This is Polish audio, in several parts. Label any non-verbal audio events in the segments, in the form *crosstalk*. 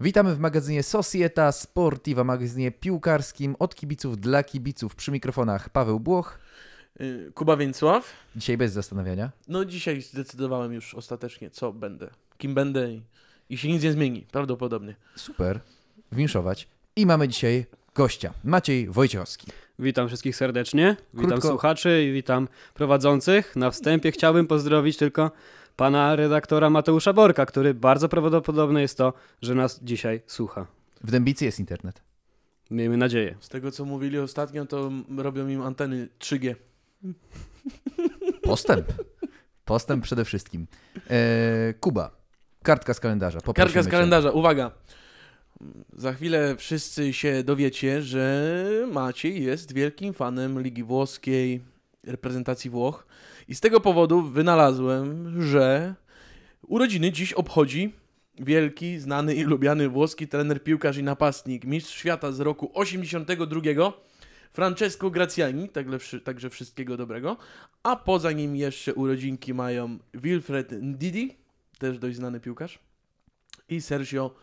Witamy w magazynie Societa Sportiva, magazynie piłkarskim od kibiców dla kibiców. Przy mikrofonach Paweł Błoch. Y, Kuba Więcław. Dzisiaj bez zastanawiania. No dzisiaj zdecydowałem już ostatecznie, co będę, kim będę i, i się nic nie zmieni, prawdopodobnie. Super. Winszować. I mamy dzisiaj gościa. Maciej Wojciechowski. Witam wszystkich serdecznie, witam Krótko- słuchaczy i witam prowadzących. Na wstępie chciałbym pozdrowić tylko pana redaktora Mateusza Borka, który bardzo prawdopodobne jest to, że nas dzisiaj słucha. W Dębicy jest internet. Miejmy nadzieję. Z tego, co mówili ostatnio, to robią im anteny 3G. Postęp. Postęp przede wszystkim. E, Kuba. Kartka z kalendarza. Poprosimy Kartka z cię. kalendarza, uwaga. Za chwilę wszyscy się dowiecie, że Maciej jest wielkim fanem Ligi Włoskiej, reprezentacji Włoch. I z tego powodu wynalazłem, że urodziny dziś obchodzi wielki, znany i lubiany włoski trener, piłkarz i napastnik, mistrz świata z roku 82, Francesco Graziani, także, także wszystkiego dobrego. A poza nim jeszcze urodzinki mają Wilfred Ndidi, też dość znany piłkarz, i Sergio.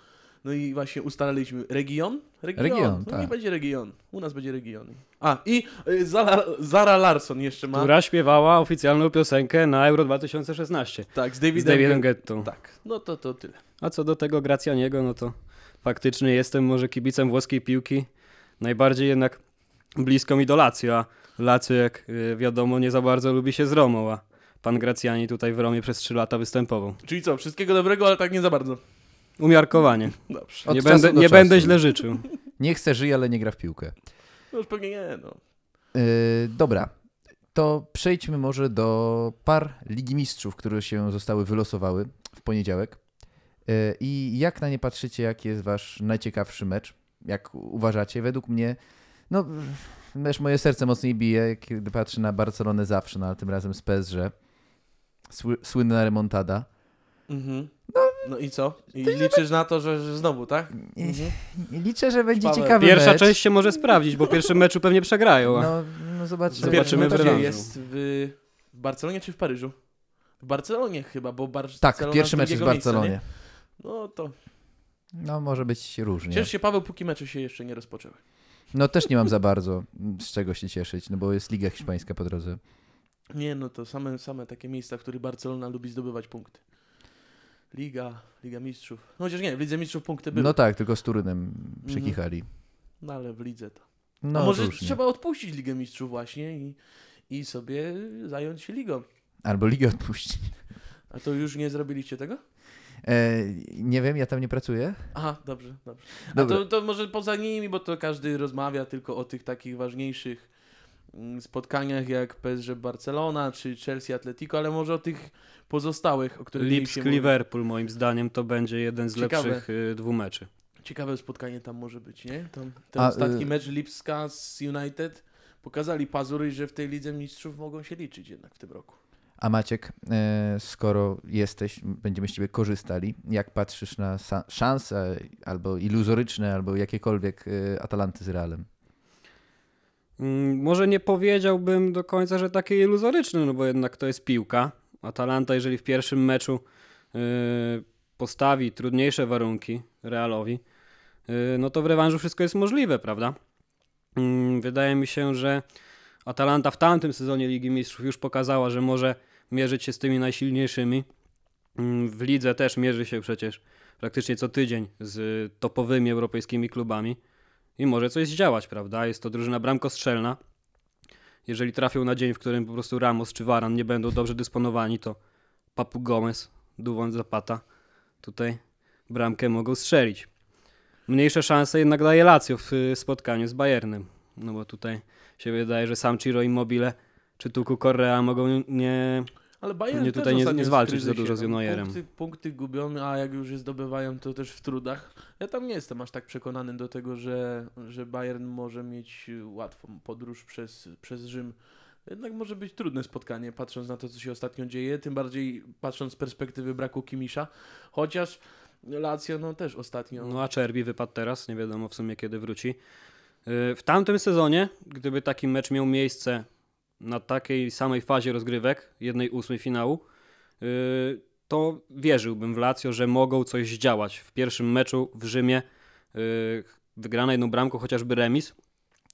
No i właśnie ustaliliśmy region. Region, Region, no tak. nie będzie region. U nas będzie region. A, i y, Zara, Zara Larson jeszcze ma. Która śpiewała oficjalną piosenkę na Euro 2016 Tak, z z Davidem. Davidem Guettą. Tak, no to to tyle. A co do tego Gracjaniego, no to faktycznie jestem może kibicem włoskiej piłki. Najbardziej jednak blisko mi do Lazio, a Lazio jak y, wiadomo nie za bardzo lubi się z Romą, a pan Gracjani tutaj w Romie przez 3 lata występował. Czyli co, wszystkiego dobrego, ale tak nie za bardzo. Umiarkowanie. Dobrze. Od nie będę, nie czasu. będę źle życzył. Nie chce żyje, ale nie gra w piłkę. No już pewnie nie, no. E, dobra. To przejdźmy może do par Ligi Mistrzów, które się zostały wylosowały w poniedziałek. E, I jak na nie patrzycie, jaki jest wasz najciekawszy mecz? Jak uważacie? Według mnie, no, też moje serce mocniej bije, kiedy patrzę na Barcelonę zawsze, no, ale tym razem z PSG. Sły, słynna remontada. Mhm. No, i co? I liczysz na to, że, że znowu, tak? Mhm. Liczę, że będzie Paweł, ciekawy Pierwsza mecz. część się może sprawdzić, bo w pierwszym meczu pewnie przegrają. A... No, no zobaczymy. Zobaczymy Pierwszy w mecz rewanżu. jest w, Barcelonie czy w Paryżu? W Barcelonie chyba, bo Barcelona Tak, pierwszy mecz jest w miejsca, Barcelonie. nie? No to No, może być różnie. ciesz się Paweł, póki mecze się jeszcze nie rozpoczęły. No też nie mam za bardzo z czego się cieszyć, no bo jest Liga Hiszpańska po drodze. Nie, no to same, same takie miejsca, w których Barcelona lubi zdobywać punkty. Liga, Liga Mistrzów. No chociaż nie, w Lidze Mistrzów punkty były. No tak, tylko z Turynem przekichali. No ale w lidze to. No A może różnie. trzeba odpuścić Ligę Mistrzów właśnie i, i sobie zająć się ligą. Albo ligę odpuścić. A to już nie zrobiliście tego? E, nie wiem, ja tam nie pracuję. Aha, dobrze, dobrze. A Dobra. to, to może poza nimi, bo to każdy rozmawia tylko o tych takich ważniejszych spotkaniach jak PSG Barcelona czy Chelsea Atletico, ale może o tych pozostałych, o których Lipsk. Liverpool moim zdaniem to będzie jeden z Ciekawe. lepszych y, dwóch meczy. Ciekawe spotkanie tam może być, nie? Tam, ten A, ostatni y- mecz Lipska z United pokazali pazury, że w tej Lidze Mistrzów mogą się liczyć jednak w tym roku. A Maciek, e, skoro jesteś, będziemy z ciebie korzystali, jak patrzysz na szanse albo iluzoryczne, albo jakiekolwiek e, Atalanty z Realem? Mm, Może nie powiedziałbym do końca, że takie iluzoryczne, no bo jednak to jest piłka. Atalanta, jeżeli w pierwszym meczu y, postawi trudniejsze warunki Realowi, y, no to w rewanżu wszystko jest możliwe, prawda? Mm, Wydaje mi się, że Atalanta w tamtym sezonie Ligi Mistrzów już pokazała, że może mierzyć się z tymi najsilniejszymi. Mm, W lidze też mierzy się przecież praktycznie co tydzień z topowymi europejskimi klubami i może coś zdziałać, prawda? Jest to drużyna bramkostrzelna. Jeżeli trafią na dzień, w którym po prostu Ramos czy Varan nie będą dobrze dysponowani, to Papu Gomez, Duwan Zapata tutaj bramkę mogą strzelić. Mniejsze szanse jednak daje Lazio w y, spotkaniu z Bayernem. No bo tutaj się wydaje, że sam Ciro Immobile czy Tuku Correa mogą nie... Ale Bayern Nie też tutaj nie- nie zwalczyć za dużo z no. Neuerem. Punkty, punkty gubione, a jak już je zdobywają, to też w trudach. Ja tam nie jestem aż tak przekonany do tego, że, że Bayern może mieć łatwą podróż przez, przez Rzym. Jednak może być trudne spotkanie, patrząc na to, co się ostatnio dzieje, tym bardziej patrząc z perspektywy braku Kimisza. Chociaż Lazio no też ostatnio... No a Czerbi wypadł teraz, nie wiadomo w sumie kiedy wróci. Y, W tamtym sezonie, gdyby taki mecz miał miejsce na takiej samej fazie rozgrywek, jednej ósmej finału, y, to wierzyłbym w Lazio, że mogą coś zdziałać. W pierwszym meczu w Rzymie yy, wygrana jedną bramką, chociażby remis,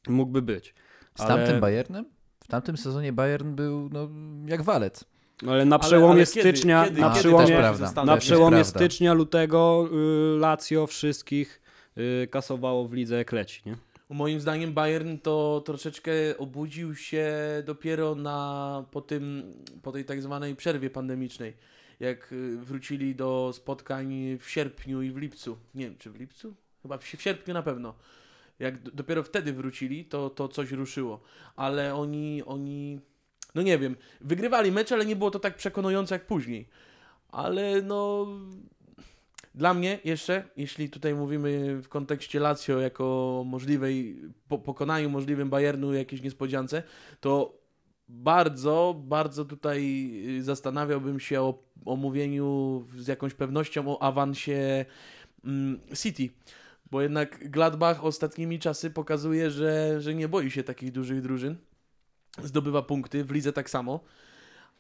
mógłby być. Z tamtym Bayernem? W tamtym sezonie Bayern był no, jak walec. Ale na przełomie ale stycznia, kiedy, na kiedy przełomie, to prawda. na przełomie stycznia, lutego y, Lazio wszystkich y, kasowało w lidze jak leci, nie? Moim zdaniem Bayern to troszeczkę obudził się dopiero na, po, tym, po tej tak zwanej przerwie pandemicznej. Jak y, wrócili do spotkań w sierpniu i w lipcu. Nie wiem, czy w lipcu? Chyba w, sierpniu na pewno. Jak dopiero wtedy wrócili, to, to coś ruszyło. Ale oni, oni, no nie wiem, wygrywali mecz, ale nie było to tak przekonujące jak później. Ale no, dla mnie jeszcze, jeśli tutaj mówimy w kontekście Lazio jako możliwej, po, pokonaniu możliwym Bayernu jakiejś niespodziance, to bardzo, bardzo tutaj y, zastanawiałbym się o, o mówieniu z jakąś pewnością o awansie mm, City. Bo jednak Gladbach ostatnimi czasy pokazuje, że, że nie boi się takich dużych drużyn. Zdobywa punkty, w lidze tak samo.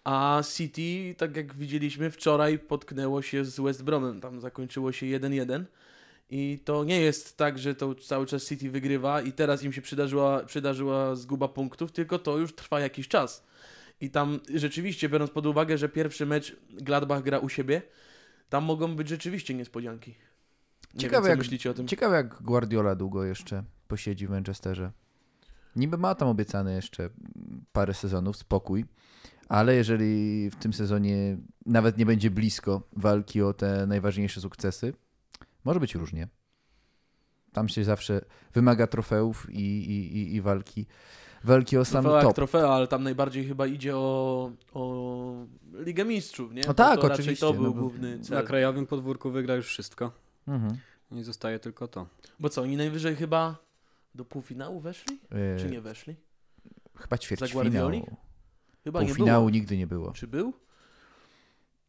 A City, tak jak widzieliśmy wczoraj, potknęło się z West Bromem. Tam zakończyło się 1-1. I to nie jest tak, że to cały czas City wygrywa i teraz im się przydarzyła, przydarzyła zguba punktów, tylko to już trwa jakiś czas. I tam rzeczywiście, biorąc pod uwagę, że pierwszy mecz Gladbach gra u siebie, tam mogą być rzeczywiście niespodzianki. Nie Ciekawe, wiem, jak- myślicie o tym. Ciekawe jak Guardiola długo jeszcze posiedzi w Manchesterze. Niby ma tam obiecane jeszcze parę sezonów, spokój, ale jeżeli w tym sezonie nawet nie będzie blisko walki o te najważniejsze sukcesy, może być różnie. Tam się zawsze wymaga trofeów i, i, i, i walki, walki o sam Trofea jak top. trofea, ale tam najbardziej chyba idzie o, o Ligę Mistrzów, nie? No tak, to oczywiście, to był no główny Na cel. krajowym podwórku wygra już wszystko. Mhm. Nie zostaje tylko to. Bo co, oni najwyżej chyba do półfinału weszli? E, Czy nie weszli? Chyba ćwierćfinał. Chyba nie Półfinału było. nigdy nie było. Czy był?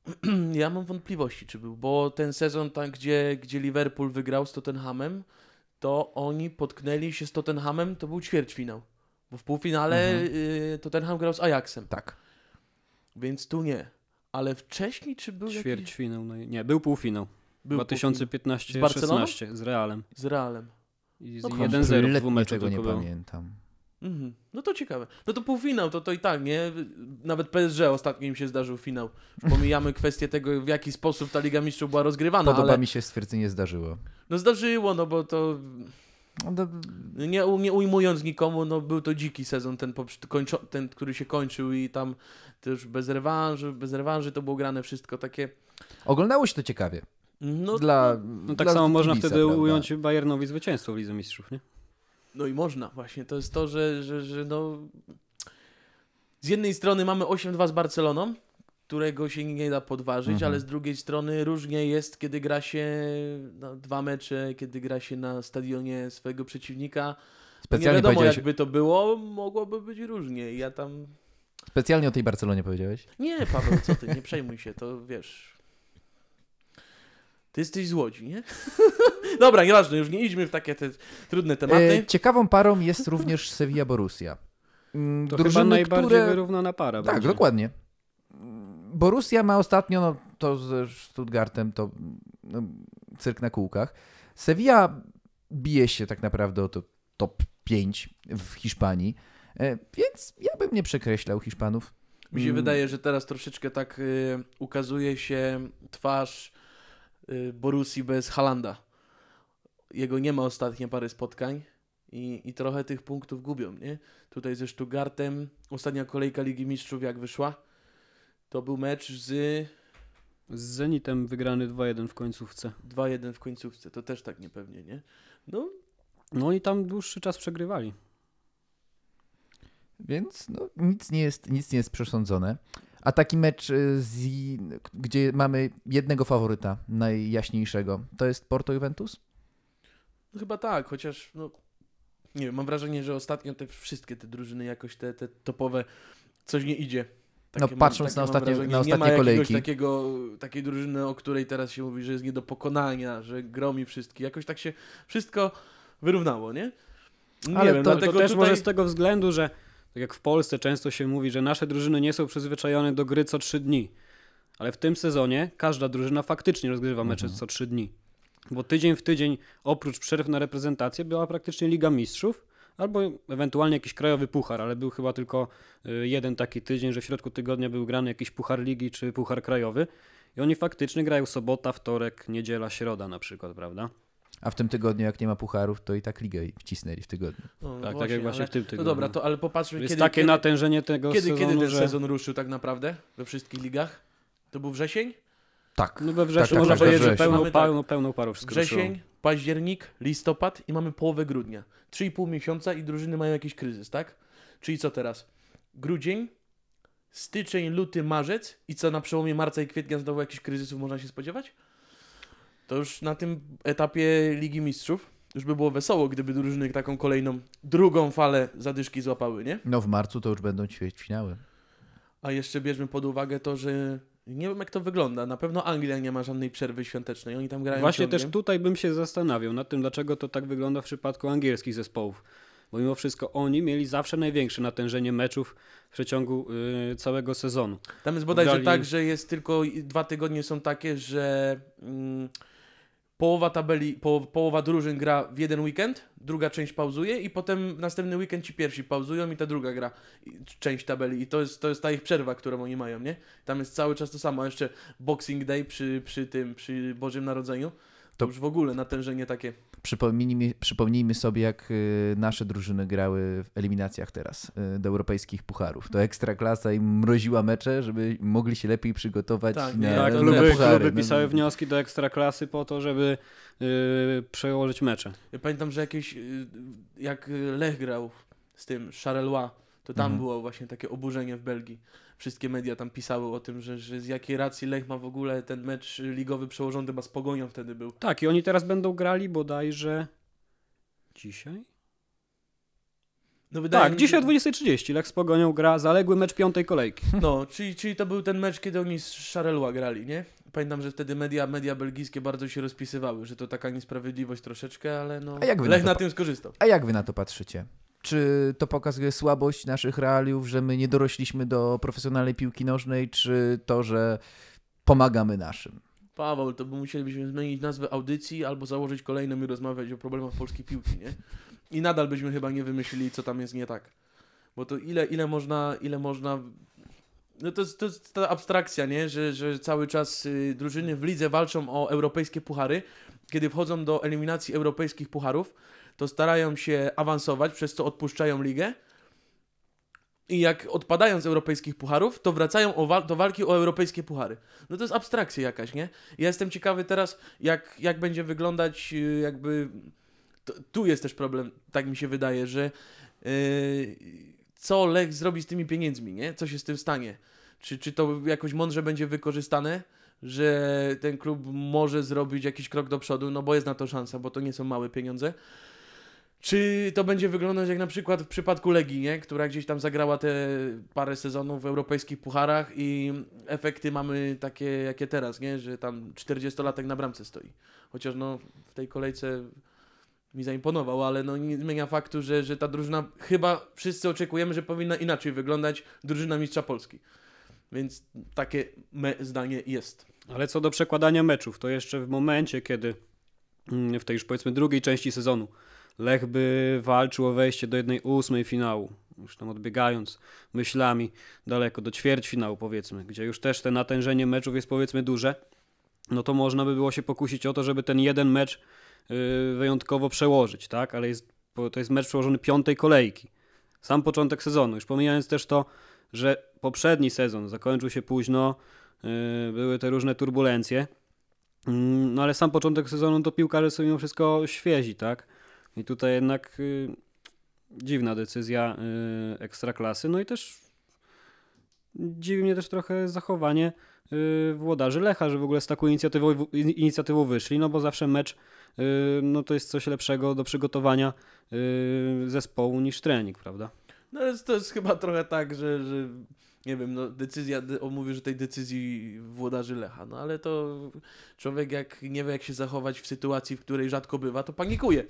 *clears throat* ja mam wątpliwości, czy był, bo ten sezon, tam, gdzie, gdzie Liverpool wygrał z Tottenhamem, to oni potknęli się z Tottenhamem, to był ćwierćfinał. Bo w półfinale Mhm. y, Tottenham grał z Ajaxem, Tak. więc tu nie. Ale wcześniej czy był jakiś... Ćwierćfinał. No, i- nie, był półfinał. Był półfinał 2015-16 Z z Realem. z Realem. I z No, 1-0 w dwóch meczach tego nie było. pamiętam. Mhm. No to ciekawe. No to półfinał, to, to i tak, nie? Nawet PSG ostatnio im się zdarzył finał. Już pomijamy *laughs* kwestię tego, w jaki sposób ta Liga Mistrzów była rozgrywana, Podoba ale mi się stwierdzenie zdarzyło. no zdarzyło, no bo to No, nie, nie ujmując nikomu, no był to dziki sezon, ten, kończo, ten który się kończył i tam też bez rewanży, bez rewanży to było grane wszystko takie, Oglądało się to ciekawie. no, dla, No tak dla samo można wtedy prawda? ująć Bayernowi zwycięstwo w Lidze Mistrzów, nie? No i można właśnie, to jest to, że, że, że no z jednej strony mamy 8-2 z Barceloną, którego się nie da podważyć, Mhm. ale z drugiej strony różnie jest, kiedy gra się no, dwa mecze, kiedy gra się na stadionie swojego przeciwnika. nie Specjalnie, wiadomo, powiedziałeś, jakby to było, mogłoby być różnie. Ja tam specjalnie o tej Barcelonie powiedziałeś? Nie, Paweł, co ty, nie przejmuj się, to wiesz. Ty jesteś z Łodzi, nie? *laughs* Dobra, nieważne, już nie idźmy w takie te trudne tematy. E, ciekawą parą jest również Sevilla Borussia. Mm, To chyba drużyny, najbardziej które... wyrównana para Tak, będzie. dokładnie. Borussia ma ostatnio, no to ze Stuttgartem, to no, cyrk na kółkach. Sevilla bije się tak naprawdę o to top 5 w Hiszpanii, e, więc ja bym nie przekreślał Hiszpanów. Mi się Mm, wydaje, że teraz troszeczkę tak y, ukazuje się twarz y, Borussii bez Halanda. Jego nie ma ostatnie parę spotkań i, i trochę tych punktów gubią, nie? Tutaj ze Stuttgartem, ostatnia kolejka Ligi Mistrzów jak wyszła, to był mecz z Z Zenitem wygrany 2-1 w końcówce. 2-1 w końcówce, to też tak niepewnie, nie? No, No i tam dłuższy czas przegrywali. Więc no, nic, nie jest, nic nie jest przesądzone. A taki mecz, y, z, gdzie mamy jednego faworyta, najjaśniejszego, to jest Porto Juventus? no chyba tak, chociaż no, nie wiem, mam wrażenie, że ostatnio te wszystkie te drużyny jakoś te, te topowe coś nie idzie. No, patrząc na mam ostatnie- wrażenie. na nie ma ostatnie jakiegoś kolejki. takiego, takiej drużyny, o której teraz się mówi, że jest nie do pokonania, że gromi wszystkich. Jakoś tak się wszystko wyrównało, nie? Nie Ale wiem, to- To dlatego też tutaj... może z tego względu, że tak jak w Polsce często się mówi, że nasze drużyny nie są przyzwyczajone do gry co trzy dni. Ale w tym sezonie każda drużyna faktycznie rozgrywa mecze Mhm. co trzy dni. Bo tydzień w tydzień, oprócz przerw na reprezentację, była praktycznie Liga Mistrzów, albo ewentualnie jakiś krajowy puchar, ale był chyba tylko y, jeden taki tydzień, że w środku tygodnia był grany jakiś puchar ligi czy puchar krajowy. I oni faktycznie grają sobota, wtorek, niedziela, środa na przykład, prawda? A w tym tygodniu, jak nie ma pucharów, to i tak ligę wcisnęli w tygodniu. No, Tak, tak jak właśnie ale, w tym No tygodniu. dobra, to ale popatrzmy, Jest kiedy, takie kiedy, natężenie tego kiedy, sezonu, kiedy ten że... sezon ruszył tak naprawdę we wszystkich ligach? To był wrzesień? Tak. No we wrześniu tak, można tak, powiedzieć, że pełną, Mamy tak. pełną, pełną parą wszystko ruszyło. Wrzesień, październik, listopad i mamy połowę grudnia. 3,5 miesiąca i drużyny mają jakiś kryzys, tak? Czyli co teraz? Grudzień, styczeń, luty, marzec i co na przełomie marca i kwietnia znowu jakichś kryzysów można się spodziewać? To już na tym etapie Ligi Mistrzów już by było wesoło, gdyby drużyny taką kolejną, drugą falę zadyszki złapały, nie? No w marcu to już będą ćwierćfinały. A jeszcze bierzmy pod uwagę to, że nie wiem jak to wygląda. Na pewno Anglia nie ma żadnej przerwy świątecznej. Oni tam grają Właśnie ciągle. też tutaj bym się zastanawiał nad tym, dlaczego to tak wygląda w przypadku angielskich zespołów. Bo mimo wszystko oni mieli zawsze największe natężenie meczów w przeciągu y, całego sezonu. Tam jest bodajże Grali- tak, że jest tylko dwa tygodnie są takie, że mm, połowa tabeli, po, połowa drużyn gra w jeden weekend, druga część pauzuje i potem następny weekend ci pierwsi pauzują i ta druga gra i- część tabeli i to jest, to jest ta ich przerwa, którą oni mają, nie? Tam jest cały czas to samo, a jeszcze Boxing Day przy, przy tym, przy Bożym Narodzeniu, to To- już w ogóle natężenie takie. Przypomnijmy, przypomnijmy sobie, jak y, nasze drużyny grały w eliminacjach teraz y, do europejskich pucharów. To Ekstraklasa im mroziła mecze, żeby mogli się lepiej przygotować Tak, na, nie, tak, na kluby, puchary. kluby No, pisały wnioski do ekstraklasy po to, żeby y, przełożyć mecze. Ja pamiętam, że jakieś, y, jak Lech grał z tym Charleroi, to tam Mhm. było właśnie takie oburzenie w Belgii. Wszystkie media tam pisały o tym, że, że z jakiej racji Lech ma w ogóle ten mecz ligowy przełożony, chyba z Pogonią wtedy był. Tak, i oni teraz będą grali bodajże dzisiaj? No wydaje Tak, mi dzisiaj o się- 20.30 Lech z Pogonią gra zaległy mecz piątej kolejki. *laughs* No, czyli, czyli to był ten mecz, kiedy oni z Charleroi grali, nie? Pamiętam, że wtedy media, media belgijskie bardzo się rozpisywały, że to taka niesprawiedliwość troszeczkę, ale no A jak wy na Lech to na tym skorzystał. A jak wy na to patrzycie? Czy to pokazuje słabość naszych realiów, że my nie dorośliśmy do profesjonalnej piłki nożnej, czy to, że pomagamy naszym? Paweł, to by musielibyśmy zmienić nazwę audycji albo założyć kolejną i rozmawiać o problemach polskiej piłki, nie? I nadal byśmy chyba nie wymyślili, co tam jest nie tak. Bo to ile, ile można, ile można... No to, to jest ta abstrakcja, nie? Że, że cały czas y, drużyny w lidze walczą o europejskie puchary. Kiedy wchodzą do eliminacji europejskich pucharów, to starają się awansować, przez co odpuszczają ligę. I jak odpadają z europejskich pucharów, to wracają o do walki o europejskie puchary. No to jest abstrakcja jakaś, nie? Ja jestem ciekawy teraz, jak, jak będzie wyglądać y, jakby... To, tu jest też problem, tak mi się wydaje, że yy, co Lech zrobi z tymi pieniędzmi, nie? Co się z tym stanie? Czy, czy to jakoś mądrze będzie wykorzystane, że ten klub może zrobić jakiś krok do przodu, no bo jest na to szansa, bo to nie są małe pieniądze. Czy to będzie wyglądać jak na przykład w przypadku Legii, nie? która gdzieś tam zagrała te parę sezonów w europejskich pucharach i efekty mamy takie jakie teraz, nie? że tam 40-latek na bramce stoi. Chociaż no w tej kolejce mi zaimponował, ale no nie zmienia faktu, że, że ta drużyna chyba wszyscy oczekujemy, że powinna inaczej wyglądać drużyna mistrza Polski. Więc takie zdanie jest. Ale co do przekładania meczów, to jeszcze w momencie, kiedy mm, w tej już powiedzmy drugiej części sezonu Lech by walczył o wejście do jednej ósmej finału, już tam odbiegając myślami daleko do ćwierćfinału powiedzmy, gdzie już też te natężenie meczów jest powiedzmy duże, no to można by było się pokusić o to, żeby ten jeden mecz yy, wyjątkowo przełożyć, tak? Ale jest, to jest mecz przełożony piątej kolejki. Sam początek sezonu, już pomijając też to, że poprzedni sezon zakończył się późno, yy, były te różne turbulencje, Mm, no ale sam początek sezonu to piłkarze są mimo wszystko świezi, tak? I tutaj jednak y, dziwna decyzja y, ekstraklasy. No i też dziwi mnie też trochę zachowanie y, włodarzy Lecha, że w ogóle z taką inicjatywą, inicjatywą wyszli, no bo zawsze mecz y, no to jest coś lepszego do przygotowania y, zespołu niż trening, prawda? No to jest chyba trochę tak, że, że nie wiem, no decyzja, de- on że tej decyzji włodarzy Lecha, no ale to człowiek jak nie wie jak się zachować w sytuacji, w której rzadko bywa, to panikuje.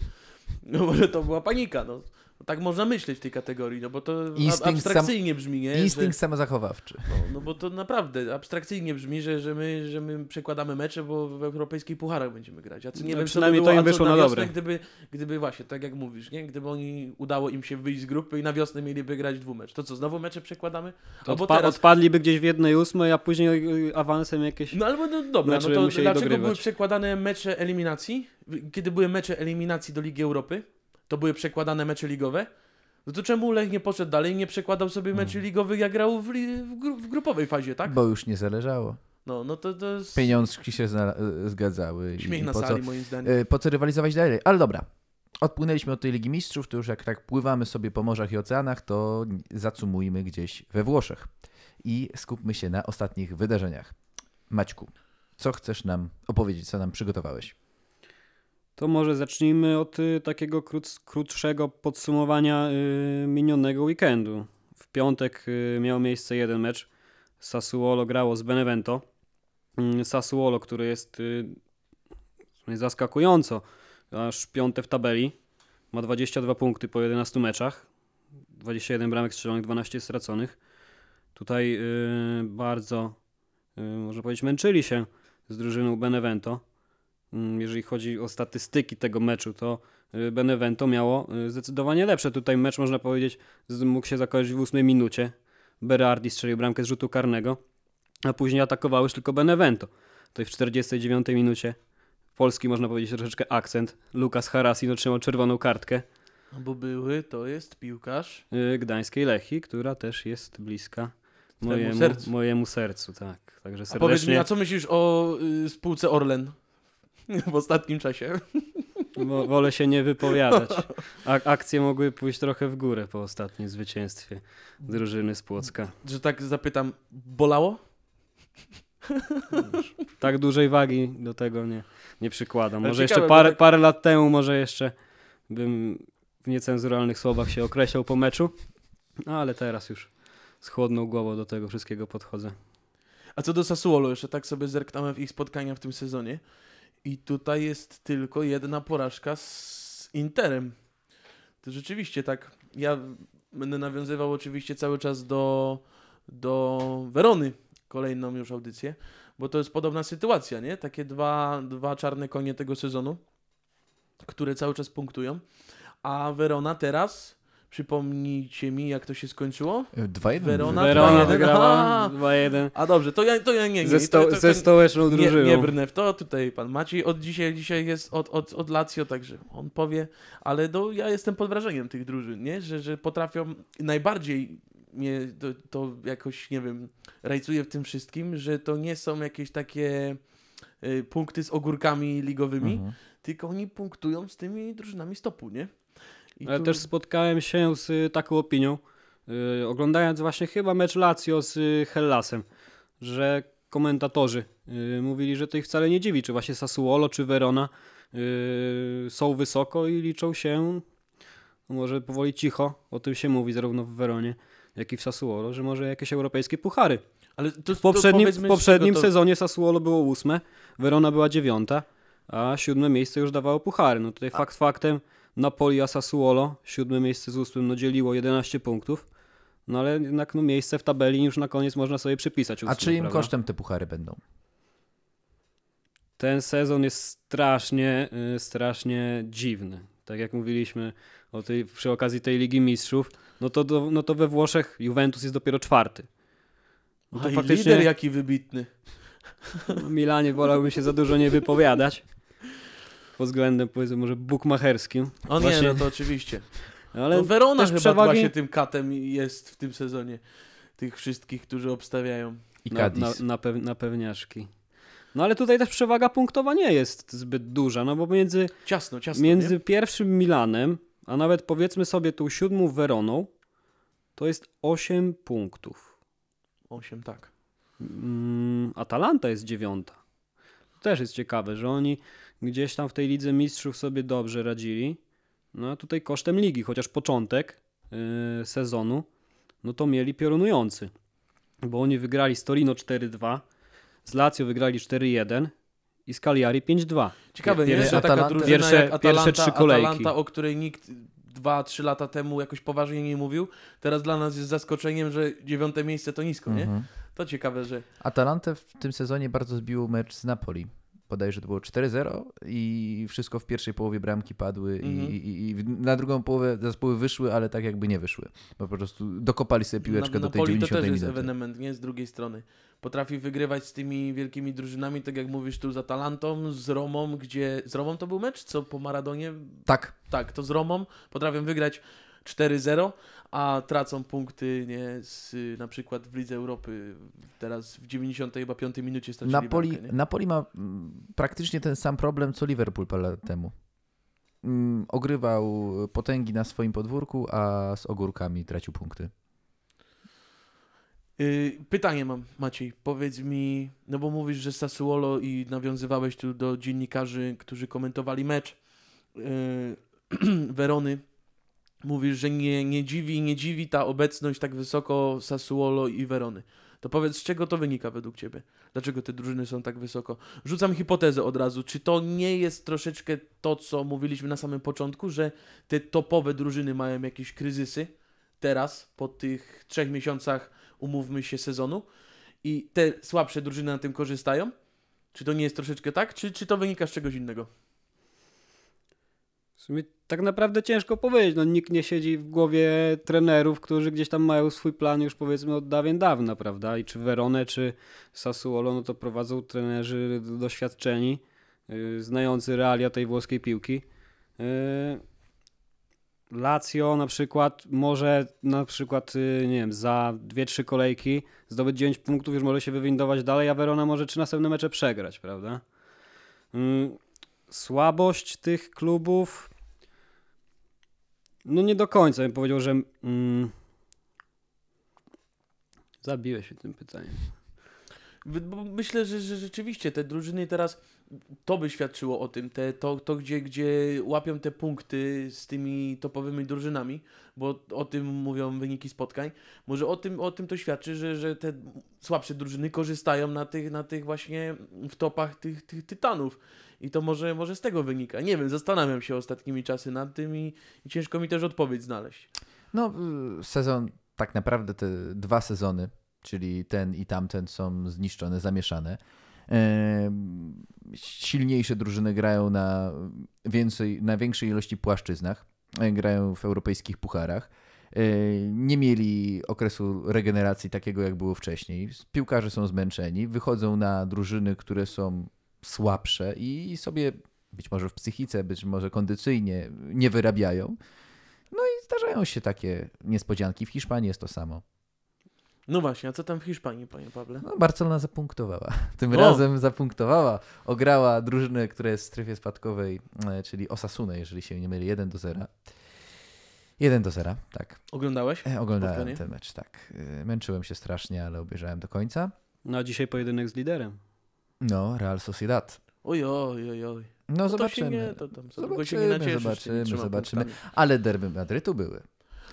No może to była panika, no. Tak można myśleć w tej kategorii, no bo to Instynkt ab- abstrakcyjnie brzmi, nie? Instynkt Że, samozachowawczy. no, no bo to naprawdę abstrakcyjnie brzmi, że, że, my, że my przekładamy mecze, bo w europejskich pucharach będziemy grać. A co nie No, wiem, co by przynajmniej to było, im wyszło na wiosnę, dobre. Gdyby, gdyby właśnie, tak jak mówisz, nie? Gdyby oni udało im się wyjść z grupy i na wiosnę mieliby grać dwumecz. To co, znowu mecze przekładamy? To Albo odpa- teraz- odpadliby gdzieś w jednej ósmej, a później y, awansem jakieś... No albo no, dobra, no to dlaczego dogrywać. były przekładane mecze eliminacji? Kiedy były mecze eliminacji do Ligi Europy, to były przekładane mecze ligowe. No to czemu Lech nie poszedł dalej i nie przekładał sobie meczy ligowych, jak grał w, li- w, gru- w grupowej fazie, tak? Bo już nie zależało. No, no to, to jest Pieniążki się e, zgadzały. i- śmiech i na po co, sali moim zdaniem. e, po co rywalizować dalej? Ale dobra. Odpłynęliśmy od tej Ligi Mistrzów, to już jak tak pływamy sobie po morzach i oceanach, to zacumujmy gdzieś we Włoszech. I skupmy się na ostatnich wydarzeniach. Maćku, co chcesz nam opowiedzieć, co nam przygotowałeś? To może zacznijmy od y, takiego krót, krótszego podsumowania y, minionego weekendu. W piątek y, miał miejsce jeden mecz. Sassuolo grało z Benevento. Mm, Sassuolo, który jest y, sumie zaskakująco aż piąte w tabeli. Ma 22 punkty po 11 meczach. 21 bramek strzelonych, 12 straconych. Tutaj y, bardzo, można powiedzieć, męczyli się z drużyną Benevento. Mm, Jeżeli chodzi o statystyki tego meczu, to y, Benevento miało y, zdecydowanie lepsze. Tutaj mecz, można powiedzieć, mógł się zakończyć w ósmej minucie. Berardi strzelił bramkę z rzutu karnego, a później atakowało już tylko Benevento. Tutaj w 49 minucie polski, można powiedzieć, troszeczkę akcent. Lukas Harasin otrzymał czerwoną kartkę bo były, to jest piłkarz. y, gdańskiej Lechii, która też jest bliska mojemu sercu. mojemu sercu. Tak, także A powiedz mi, serdecznie a co myślisz o y, spółce Orlen *laughs* w ostatnim czasie? wo- wolę się nie wypowiadać. *laughs* A, akcje mogły pójść trochę w górę po ostatnim zwycięstwie drużyny z Płocka. Że tak zapytam, bolało? *laughs* Tak dużej wagi do tego nie, nie przykładam. Może ciekawe, jeszcze bo parę, tak- parę lat temu, może jeszcze bym w niecenzuralnych słowach się określał po meczu, no ale teraz już z chłodną głową do tego wszystkiego podchodzę. A co do Sassuolo, jeszcze tak sobie zerknąłem w ich spotkania w tym sezonie i tutaj jest tylko jedna porażka z Interem. To rzeczywiście tak, ja będę nawiązywał oczywiście cały czas do, do Werony, kolejną już audycję, bo to jest podobna sytuacja, nie? Takie dwa, dwa czarne konie tego sezonu, które cały czas punktują, a Werona teraz, przypomnijcie mi jak to się skończyło? E, 2-1. Werona Werona 2-1. wygrała Aha. 2-1 A dobrze, to ja, to ja nie, nie, ze, to, sto, to, to, ze stołeczną nie, drużyną. nie brnę w to, tutaj pan Maciej od dzisiaj, dzisiaj jest od, od, od Lazio, także on powie, ale no, ja jestem pod wrażeniem tych drużyn, nie? Że, że potrafią, najbardziej mnie to, to jakoś, nie wiem, rajcuje w tym wszystkim, że to nie są jakieś takie y, punkty z ogórkami ligowymi, Mhm. tylko oni punktują z tymi drużynami stopu, nie? Ale tu- też spotkałem się z y, taką opinią, y, oglądając właśnie chyba mecz Lazio z y, Hellasem, że komentatorzy y, mówili, że to ich wcale nie dziwi, czy właśnie Sassuolo, czy Verona y, są wysoko i liczą się, no może powoli cicho, o tym się mówi zarówno w Weronie, jak i w Sassuolo, że może jakieś europejskie puchary. ale to, W poprzednim, w poprzednim czego to- sezonie Sassuolo było ósme, Verona była dziewiąta, a siódme miejsce już dawało puchary. No tutaj fakt faktem Napoli a Sassuolo, siódme miejsce z ósmym, no dzieliło 11 punktów. No ale jednak no, miejsce w tabeli już na koniec można sobie przypisać. A czyim prawda? kosztem te puchary będą? Ten sezon jest strasznie, y, strasznie dziwny. Tak jak mówiliśmy o tej, przy okazji tej Ligi Mistrzów, no to, do, no to we Włoszech Juventus jest dopiero czwarty. No A to i faktycznie lider jaki wybitny. *laughs* Milanie wolałbym się za dużo nie wypowiadać. Pod względem powiedzmy może bukmacherskim. O nie, Właśnie- no to oczywiście. Ale no Verona też chyba przewagi- właśnie tym katem jest w tym sezonie. Tych wszystkich, którzy obstawiają. I na, na, na, pew, na pewniaczki. No ale tutaj też przewaga punktowa nie jest zbyt duża, no bo między, Ciasno, ciasno, między nie? pierwszym Milanem, a nawet powiedzmy sobie tą siódmą Weroną, to jest 8 punktów. Osiem, tak. Mm, Atalanta jest dziewiąta. To też jest ciekawe, że oni gdzieś tam w tej Lidze Mistrzów sobie dobrze radzili. No a tutaj kosztem ligi, chociaż początek yy, sezonu, no to mieli piorunujący. Bo oni wygrali z Torino 4-2, z Lazio wygrali 4-1 i z Cagliari 5-2. Ciekawe, Pier- nie? Że taka Atalanta- drużyna pierwsze- jak Atalanta, pierwsze trzy kolejki. Atalanta, o której nikt 2-3 lata temu jakoś poważnie nie mówił. Teraz dla nas jest zaskoczeniem, że dziewiąte miejsce to nisko, nie? Mhm. To ciekawe, że Atalantę w tym sezonie bardzo zbił mecz z Napoli. Bodajże to było 4-0 i wszystko w pierwszej połowie bramki padły i, Mhm. i, i na drugą połowę zespoły wyszły, ale tak jakby nie wyszły. Bo po prostu dokopali sobie piłeczkę do tej Napoli to 90 też jest ewenement, nie? Z drugiej strony. Potrafi wygrywać z tymi wielkimi drużynami, tak jak mówisz tu z Atalantą, z Romą, gdzie... Z Romą to był mecz? Co po Maradonie? Tak, Tak, to z Romą potrafią wygrać 4-0, a tracą punkty nie, z, na przykład w Lidze Europy. Teraz w 95 minucie stracili Napoli, bramkę? Napoli ma mm, praktycznie ten sam problem co Liverpool parę lat temu. Mm, Ogrywał potęgi na swoim podwórku, a z ogórkami tracił punkty. Y, Pytanie mam, Maciej. Powiedz mi, no bo mówisz, że Sassuolo i nawiązywałeś tu do dziennikarzy, którzy komentowali mecz y, *clears throat* Werony. Mówisz, że nie, nie dziwi, nie dziwi ta obecność tak wysoko Sassuolo i Werony. To powiedz, z czego to wynika według Ciebie? Dlaczego te drużyny są tak wysoko? Rzucam hipotezę od razu. Czy to nie jest troszeczkę to, co mówiliśmy na samym początku, że te topowe drużyny mają jakieś kryzysy teraz, po tych trzech miesiącach umówmy się, sezonu i te słabsze drużyny na tym korzystają? Czy to nie jest troszeczkę tak, czy, czy to wynika z czegoś innego? Sumie tak naprawdę ciężko powiedzieć. No, nikt nie siedzi w głowie trenerów, którzy gdzieś tam mają swój plan już powiedzmy od dawien dawna, prawda? I czy Verone, czy Sassuolo, no to prowadzą trenerzy doświadczeni, yy, znający realia tej włoskiej piłki. Yy, Lazio na przykład może na przykład, yy, nie wiem, za 2-3 kolejki zdobyć 9 punktów, już może się wywindować dalej, a Verona może 3 następne mecze przegrać, prawda? Yy, Słabość tych klubów no nie do końca bym powiedział, że mm, zabiłeś się tym pytaniem. Myślę, że, że rzeczywiście te drużyny teraz, to by świadczyło o tym, te, to, to gdzie, gdzie łapią te punkty z tymi topowymi drużynami, bo o tym mówią wyniki spotkań, może o tym, o tym to świadczy, że, że te słabsze drużyny korzystają na tych, na tych właśnie w topach tych, tych tytanów. I to może, może z tego wynika. Nie wiem, zastanawiam się ostatnimi czasy nad tym i, i ciężko mi też odpowiedź znaleźć. No, y, sezon, tak naprawdę te dwa sezony, czyli ten i tamten są zniszczone, zamieszane. Silniejsze drużyny grają na, więcej, na większej ilości płaszczyznach, e, grają w europejskich pucharach. E, Nie mieli okresu regeneracji takiego, jak było wcześniej. Piłkarze są zmęczeni, wychodzą na drużyny, które są słabsze i sobie być może w psychice, być może kondycyjnie nie wyrabiają. No i zdarzają się takie niespodzianki. W Hiszpanii jest to samo. No właśnie, a co tam w Hiszpanii, panie Pawle? No, Barcelona zapunktowała. *laughs* Tym O! razem zapunktowała. Ograła drużynę, która jest w strefie spadkowej, e, czyli Osasunę, jeżeli się nie myli, 1 do 0. 1 do 0, tak. Oglądałeś? E, Oglądałem Spotkanie? ten mecz, tak. E, Męczyłem się strasznie, ale obejrzałem do końca. No a dzisiaj pojedynek z liderem. No, Real Sociedad. Oj, oj, oj, oj. No, No zobaczymy. Nie, to tam Zobaczymy, zobaczymy, zobaczymy. punktami. Ale derby Madrytu były.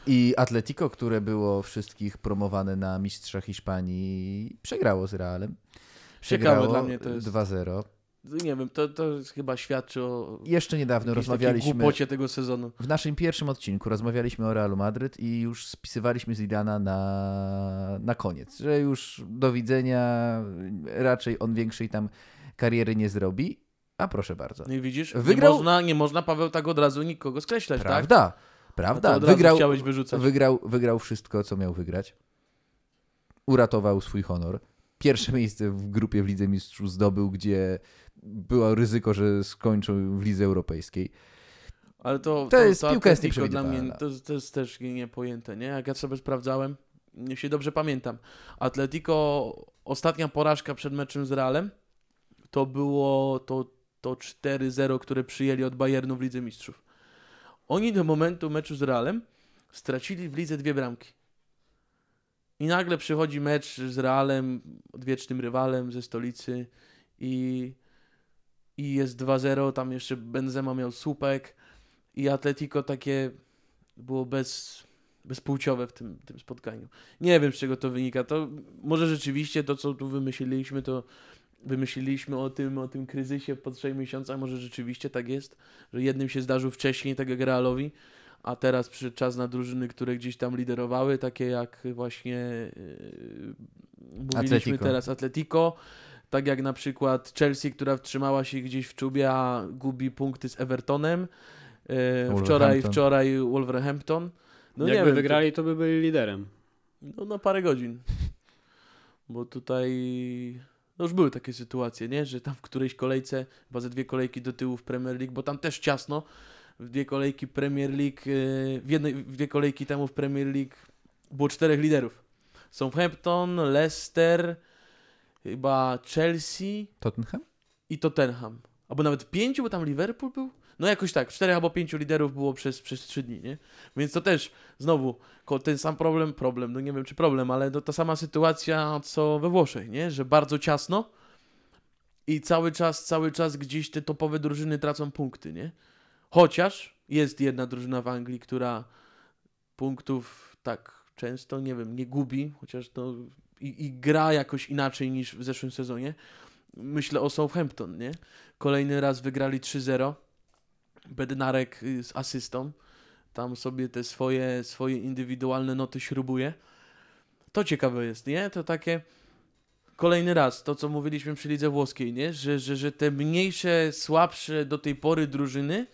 I Atletico, które było wszystkich promowane na mistrza Hiszpanii, przegrało z Realem. Przegrało dla mnie to jest- 2-0. Nie wiem, to, to chyba świadczy o Jeszcze niedawno rozmawialiśmy głupocie tego sezonu. w naszym pierwszym odcinku rozmawialiśmy o Realu Madryt i już spisywaliśmy Zidana na, na koniec, że już do widzenia, raczej on większej tam kariery nie zrobi. A proszę bardzo. No i widzisz, Wygrał- nie, można, nie można, Paweł, tak od razu nikogo skreślać, tak? Prawda, to prawda. od razu Wygrał, chciałeś wyrzucać. wygrał, wygrał wszystko, co miał wygrać. Uratował swój honor. Pierwsze *laughs* miejsce w grupie w Lidze Mistrzów zdobył, gdzie było ryzyko, że skończą w Lidze Europejskiej. Ale to, To jest- piłka jest dla mnie to, to jest też niepojęte, nie? Jak ja sobie sprawdzałem, jeśli dobrze pamiętam, Atletico, ostatnia porażka przed meczem z Realem, to było to, to 4-0, które przyjęli od Bayernu w Lidze Mistrzów. Oni do momentu meczu z Realem stracili w lidze dwie bramki. I nagle przychodzi mecz z Realem, odwiecznym rywalem ze stolicy i, i jest 2-0, tam jeszcze Benzema miał słupek i Atletico takie było bez, bezpłciowe w tym, tym spotkaniu. Nie wiem, z czego to wynika. To może rzeczywiście to, co tu wymyśliliśmy, to wymyśliliśmy o tym, o tym kryzysie po trzech miesiącach, może rzeczywiście tak jest, że jednym się zdarzył wcześniej, tak jak Realowi, a teraz przyszedł czas na drużyny, które gdzieś tam liderowały, takie jak właśnie yy, mówiliśmy Atletico. teraz Atletico, tak jak na przykład Chelsea, która wtrzymała się gdzieś w czubie, a gubi punkty z Evertonem. Yy, wczoraj, Wolverhampton. wczoraj Wolverhampton. No nie Jakby wiem, wygrali, to by byli liderem. no na parę godzin. Bo tutaj no już były takie sytuacje, nie? Że tam w którejś kolejce, chyba ze dwie kolejki do tyłu w Premier League, bo tam też ciasno. W dwie kolejki Premier League, yy, w, jednej, w dwie kolejki temu w Premier League było czterech liderów. Southampton, Leicester, chyba Chelsea Tottenham? i Tottenham. Albo nawet pięciu, bo tam Liverpool był. No jakoś tak, czterech albo pięciu liderów było przez, przez trzy dni, nie? Więc to też, znowu, ten sam problem, problem, no nie wiem czy problem, ale to ta sama sytuacja co we Włoszech, nie? Że bardzo ciasno i cały czas, cały czas gdzieś te topowe drużyny tracą punkty, nie? Chociaż jest jedna drużyna w Anglii, która punktów tak często, nie wiem, nie gubi, chociaż to i, i gra jakoś inaczej niż w zeszłym sezonie. Myślę o Southampton, nie? Kolejny raz wygrali 3-0. Bednarek y, z asystą. Tam sobie te swoje, swoje indywidualne noty śrubuje. To ciekawe jest, nie? To takie kolejny raz, to co mówiliśmy przy lidze włoskiej, nie? Że, że, że te mniejsze, słabsze do tej pory drużyny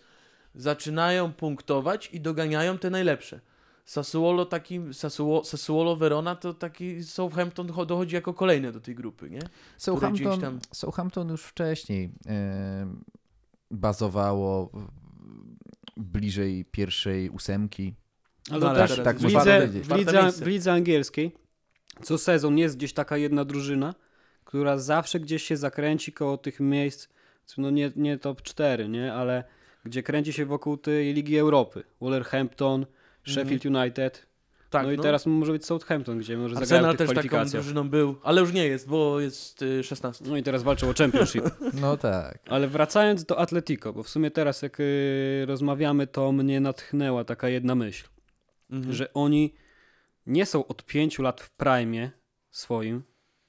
zaczynają punktować i doganiają te najlepsze. Sassuolo taki, Sassuolo, Sassuolo Verona to taki Southampton cho- dochodzi jako kolejny do tej grupy, nie? Southampton, tam- Southampton już wcześniej e, bazowało bliżej pierwszej ósemki. Ale No, teraz tak w, można lidze, powiedzieć. w, lidze, w lidze angielskiej co sezon jest gdzieś taka jedna drużyna, która zawsze gdzieś się zakręci koło tych miejsc, no nie, nie top 4, nie? ale gdzie kręci się wokół tej Ligi Europy. Wolverhampton, Sheffield United. Tak, no i teraz może być Southampton, gdzie może zagrać Arsenal też taką drużyną był, ale już nie jest, bo jest y, 16. No i teraz walczą o Championship. *laughs* No tak. Ale wracając do Atletico, bo w sumie teraz jak y, rozmawiamy, to mnie natchnęła taka jedna myśl, Mhm. że oni nie są od 5 lat w prime swoim,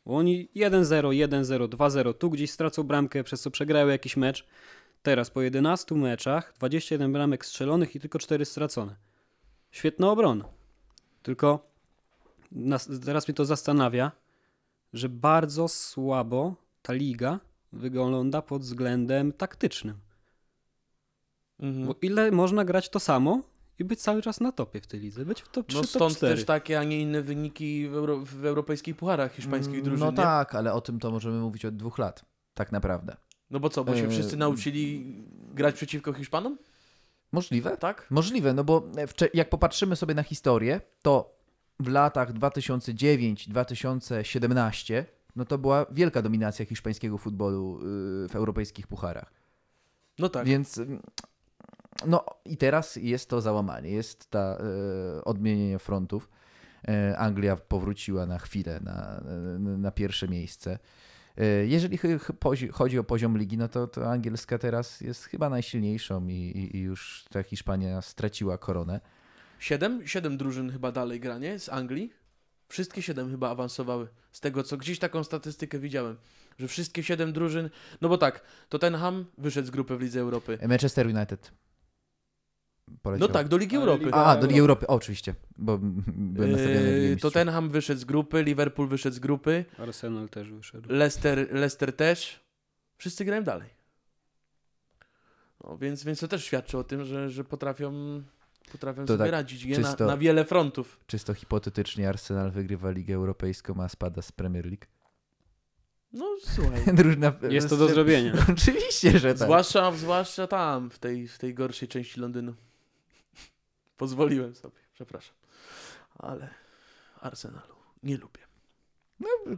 bo oni 1-0, 1-0, 2-0, tu gdzieś stracą bramkę, przez co przegrają jakiś mecz. Teraz po 11 meczach 21 bramek strzelonych i tylko 4 stracone. Świetna obrona. Tylko nas, teraz mnie to zastanawia, że bardzo słabo ta liga wygląda pod względem taktycznym. Mhm. Bo ile można grać to samo i być cały czas na topie w tej lidze? Być w top 3, No top stąd 4. też takie, a nie inne wyniki w, euro, w europejskich pucharach hiszpańskich drużyn, No nie? tak, ale o tym to możemy mówić od dwóch lat. Tak naprawdę. No bo co, bo się Eee, wszyscy nauczyli grać przeciwko Hiszpanom? Możliwe? Tak? Możliwe, no bo wcze- jak popatrzymy sobie na historię, to w latach 2009-2017 no to była wielka dominacja hiszpańskiego futbolu yy, w europejskich pucharach. No tak. Więc ym, no i teraz jest to załamanie, jest ta e, odmienienie frontów. E, Anglia powróciła na chwilę na, na, na pierwsze miejsce. E, jeżeli chodzi o poziom ligi, no to, to angielska teraz jest chyba najsilniejszą i, i, i już ta Hiszpania straciła koronę. Siedem? Siedem drużyn chyba dalej gra, nie? Z Anglii? Wszystkie siedem chyba awansowały. Z tego, co gdzieś taką statystykę widziałem. Że wszystkie siedem drużyn... No bo tak, Tottenham wyszedł z grupy w Lidze Europy. Manchester United. Poleciał. No tak, do Ligi Europy. A, do Ligi Europy, o, oczywiście, bo *laughs* byłem nastawiony Yy. Tottenham wyszedł z grupy, Liverpool wyszedł z grupy, Arsenal też wyszedł. Leicester, Leicester też. Wszyscy grają dalej. No, więc, więc to też świadczy o tym, że, że potrafią, potrafią To sobie tak radzić czysto- Na, na wiele frontów. Czysto hipotetycznie Arsenal wygrywa Ligę Europejską, a spada z Premier League. No słuchaj. *laughs* Drużyna... Jest to do zrobienia. *laughs* Oczywiście, że tak. Zwłaszcza, zwłaszcza tam, w tej, w tej gorszej części Londynu. Pozwoliłem sobie, przepraszam. Ale Arsenalu nie lubię.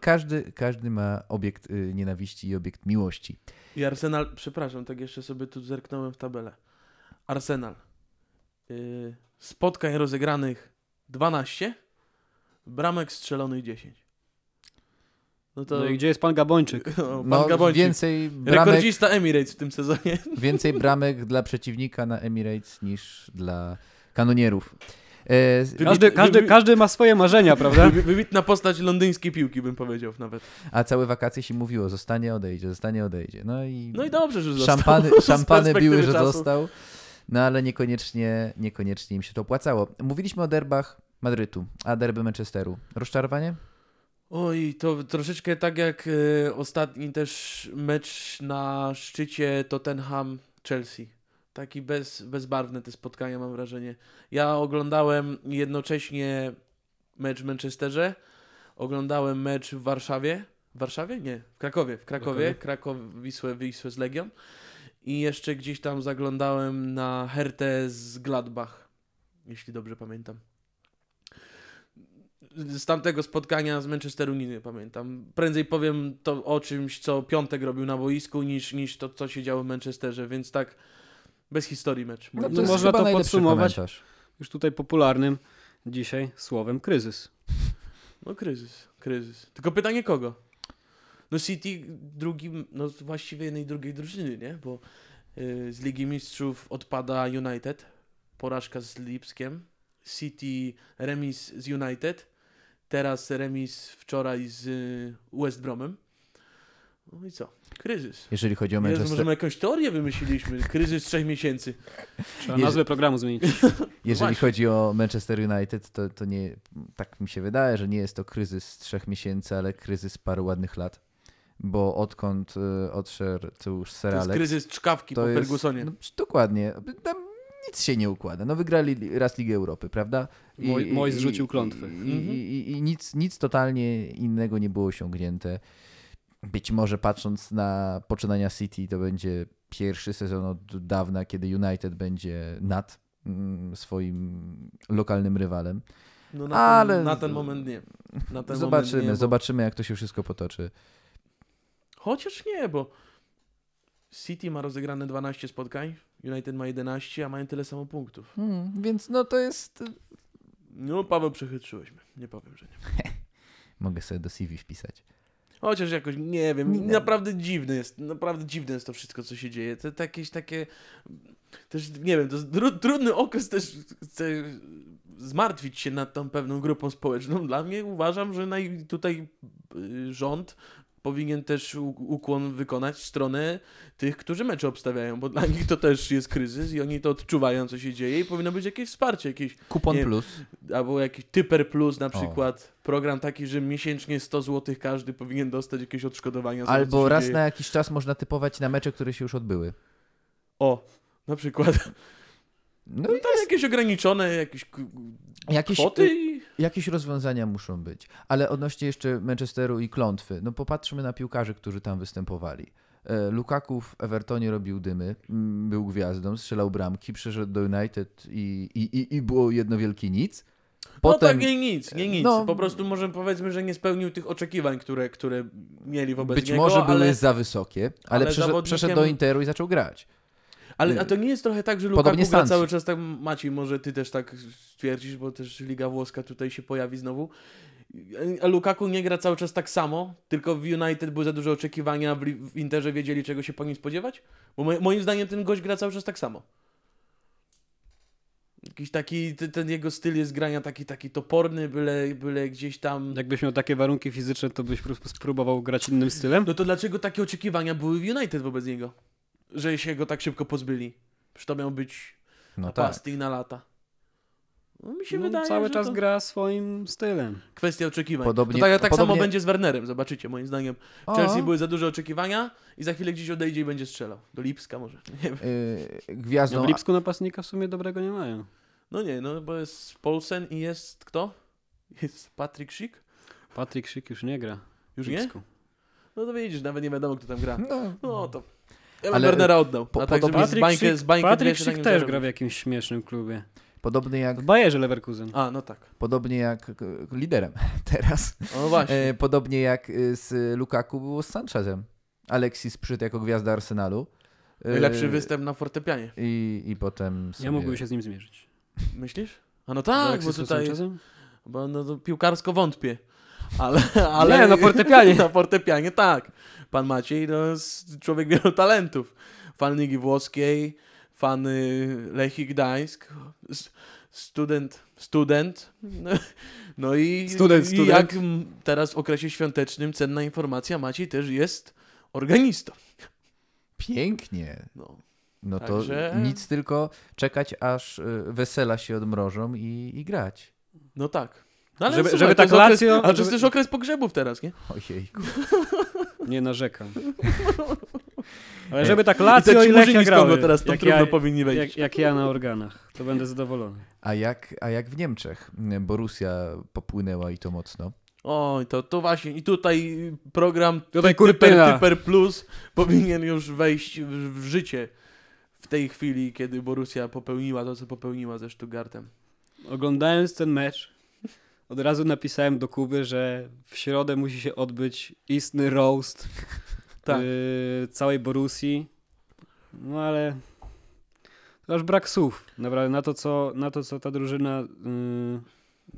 Każdy, każdy ma obiekt y, nienawiści i obiekt miłości. I Arsenal, przepraszam, tak jeszcze sobie tu zerknąłem w tabelę. Arsenal. Yy, spotkań rozegranych 12, bramek strzelonych 10. No to No i gdzie jest pan Gabończyk? *laughs* no, pan No, Gabończyk, więcej bramek, rekordzista Emirates w tym sezonie. *laughs* więcej bramek dla przeciwnika na Emirates niż dla kanonierów. E, z- Każdy, każdy, każdy ma swoje marzenia, prawda? Wybi- Wybitna postać londyńskiej piłki, bym powiedział nawet. a całe wakacje się mówiło, zostanie, odejdzie, zostanie, odejdzie. No i, No i dobrze, że został. szampany, *laughs* szampany biły, że czasu. został. no ale niekoniecznie, niekoniecznie im się to opłacało. Mówiliśmy o derbach Madrytu, a derby Manchesteru. Rozczarowanie? Oj, to troszeczkę tak jak e, ostatni też mecz na szczycie Tottenham-Chelsea. Taki bez, bezbarwne te spotkania mam wrażenie. Ja oglądałem jednocześnie mecz w Manchesterze, oglądałem mecz w Warszawie. W Warszawie? Nie, w Krakowie. W Krakowie. Kraków, Wisłę, Wisłę z Legią. I jeszcze gdzieś tam zaglądałem na Hertę z Gladbach, jeśli dobrze pamiętam. Z tamtego spotkania z Manchesteru nic nie pamiętam. Prędzej powiem to o czymś, co Piątek robił na boisku, niż, niż to, co się działo w Manchesterze, więc tak bez historii mecz. No, to No można to podsumować. komentarz. Już tutaj popularnym dzisiaj słowem kryzys. No kryzys, kryzys. Tylko pytanie kogo? No City drugim, no właściwie jednej drugiej drużyny, nie? Bo y, z Ligi Mistrzów odpada United, porażka z Lipskiem, City remis z United, teraz remis wczoraj z y, West Bromem. No i co? Kryzys. Jeżeli chodzi o Jezu, Manchester, może my jakąś teorię wymyśliliśmy. Kryzys trzech miesięcy. Trzeba Jezu. nazwę programu zmienić. *laughs* jeżeli chodzi o Manchester United, to, to nie, tak mi się wydaje, że nie jest to kryzys trzech miesięcy, ale kryzys paru ładnych lat. Bo odkąd y, odszedł Sir To jest Alex, kryzys czkawki po Fergusonie. No, dokładnie. Tam nic się nie układa. No wygrali raz Ligę Europy, prawda? Moj- Moj zrzucił klątwę. I, i, i, i nic, nic totalnie innego nie było osiągnięte. Być może patrząc na poczynania City, to będzie pierwszy sezon od dawna, kiedy United będzie nad mm, swoim lokalnym rywalem. No na, Ale- ten, na ten moment nie. Ten Zobaczymy, moment nie, bo... zobaczymy jak to się wszystko potoczy. Chociaż nie, bo City ma rozegrane 12 spotkań, United ma 11, a mają tyle samo punktów. Hmm, więc no to jest... No, Paweł, przechytrzyłeś mnie. Nie powiem, że nie. *laughs* Mogę sobie do CV wpisać. Chociaż jakoś, nie wiem, Nie. naprawdę dziwne jest, naprawdę dziwne jest to wszystko, co się dzieje. To, to jakieś takie, też nie wiem, to tru, trudny okres też, chcę zmartwić się nad tą pewną grupą społeczną. Dla mnie uważam, że naj, tutaj y, rząd powinien też ukłon wykonać w stronę tych, którzy mecze obstawiają, bo dla nich to też jest kryzys i oni to odczuwają, co się dzieje i powinno być jakieś wsparcie, jakieś Kupon Nie, plus. albo jakiś Typer Plus na O. przykład, program taki, że miesięcznie 100 zł każdy powinien dostać jakieś odszkodowania. za Albo raz dzieje. na jakiś czas można typować na mecze, które się już odbyły. O, na przykład. No No i tam jakieś ograniczone jakieś jakieś, kwoty i... jakieś rozwiązania muszą być. Ale odnośnie jeszcze Manchesteru i klątwy, no popatrzmy na piłkarzy, którzy tam występowali. E, Lukaku w Evertonie robił dymy, był gwiazdą, strzelał bramki, przyszedł do United i, i, i, i było jedno wielkie nic. No Potem, tak, nie nic, nie nic. No. po prostu może powiedzmy, że nie spełnił tych oczekiwań, które, które mieli wobec być niego, może były ale, za wysokie, ale, ale przeszedł, zawodnikiem- przeszedł do Interu i zaczął grać. Ale a to nie jest trochę tak, że Lukaku gra cały czas tak, Maciej, może ty też tak stwierdzisz, bo też Liga Włoska tutaj się pojawi znowu. A Lukaku nie gra cały czas tak samo, tylko w United były za duże oczekiwania, w, Interze wiedzieli czego się po nim spodziewać? Bo mo- moim zdaniem ten gość gra cały czas tak samo. Jakiś taki, ten jego styl jest grania taki, taki toporny, byle, byle gdzieś tam... Jakbyś miał takie warunki fizyczne, to byś pró- spróbował grać innym stylem? No to dlaczego takie oczekiwania były w United wobec niego? Że się go tak szybko pozbyli? Przecież to miał być No na tak. pasty i na lata. No mi się No, wydaje, cały że czas to gra swoim stylem. kwestia oczekiwań. Podobnie- to tak, tak samo podobnie- będzie z Wernerem, zobaczycie, moim zdaniem. W O, Chelsea były za duże oczekiwania i za chwilę gdzieś odejdzie i będzie strzelał. Do Lipska może, *laughs* nie wiem. y, gwiazdą, No, w Lipsku napastnika w sumie dobrego nie mają. No nie, no bo jest Paulsen i jest kto? Jest Patrick Schick? Patryk Szyk już nie gra. Już w nie? Lipsku. No to widzisz, nawet nie wiadomo kto tam gra. no, No to... Ja bym Ale Wernera oddał. po- tak, podobnie- z bańkę, z bańkę Patryk Szyk też gra w jakimś śmiesznym klubie. podobny jak, W Bayerze Leverkusen. A, no tak. podobnie jak liderem *laughs* teraz. No właśnie. E, podobnie jak y, z Lukaku było z Sanchezem. Alexis przyszedł jako gwiazda Arsenalu. E, Najlepszy występ na fortepianie. I, I potem sobie... Ja mógłbym się z nim zmierzyć. Myślisz? A no tak, bo tutaj... Sanchezem? Bo no piłkarsko wątpię. Ale, ale Nie, na fortepianie. *laughs* na fortepianie tak. Pan Maciej to jest człowiek wielu *laughs* talentów. Fan Ligi Włoskiej, fan y, Lechii Gdańsk, student, student. No, no i, Student, i student. jak m, teraz w okresie świątecznym cenna informacja, Maciej też jest organistą. Pięknie. No. No to Także- nic tylko czekać, aż y, wesela się odmrożą i, i grać. No tak. No ale Żeby- słuchaj, żeby to jest tak okres, Lazio- A to jest też okres pogrzebów teraz, nie? Ojejku. *laughs* Nie narzekam. *laughs* Ale żeby tak Lazio I i Lechia grały, teraz tą jak trudno ja, powinni wejść. jak, jak ja na organach, to będę zadowolony. A jak, a jak w Niemczech? Borussia popłynęła i to mocno. Oj, to, to właśnie. I tutaj program Tutaj Typer. Typer Plus powinien już wejść w, w życie w tej chwili, kiedy Borussia popełniła to, co popełniła ze Stuttgartem. Oglądając ten mecz, od razu napisałem do Kuby, że w środę musi się odbyć istny roast *laughs* Tak. yy, całej Borussii. No ale to aż brak słów. Naprawdę na to, co, na to, co ta drużyna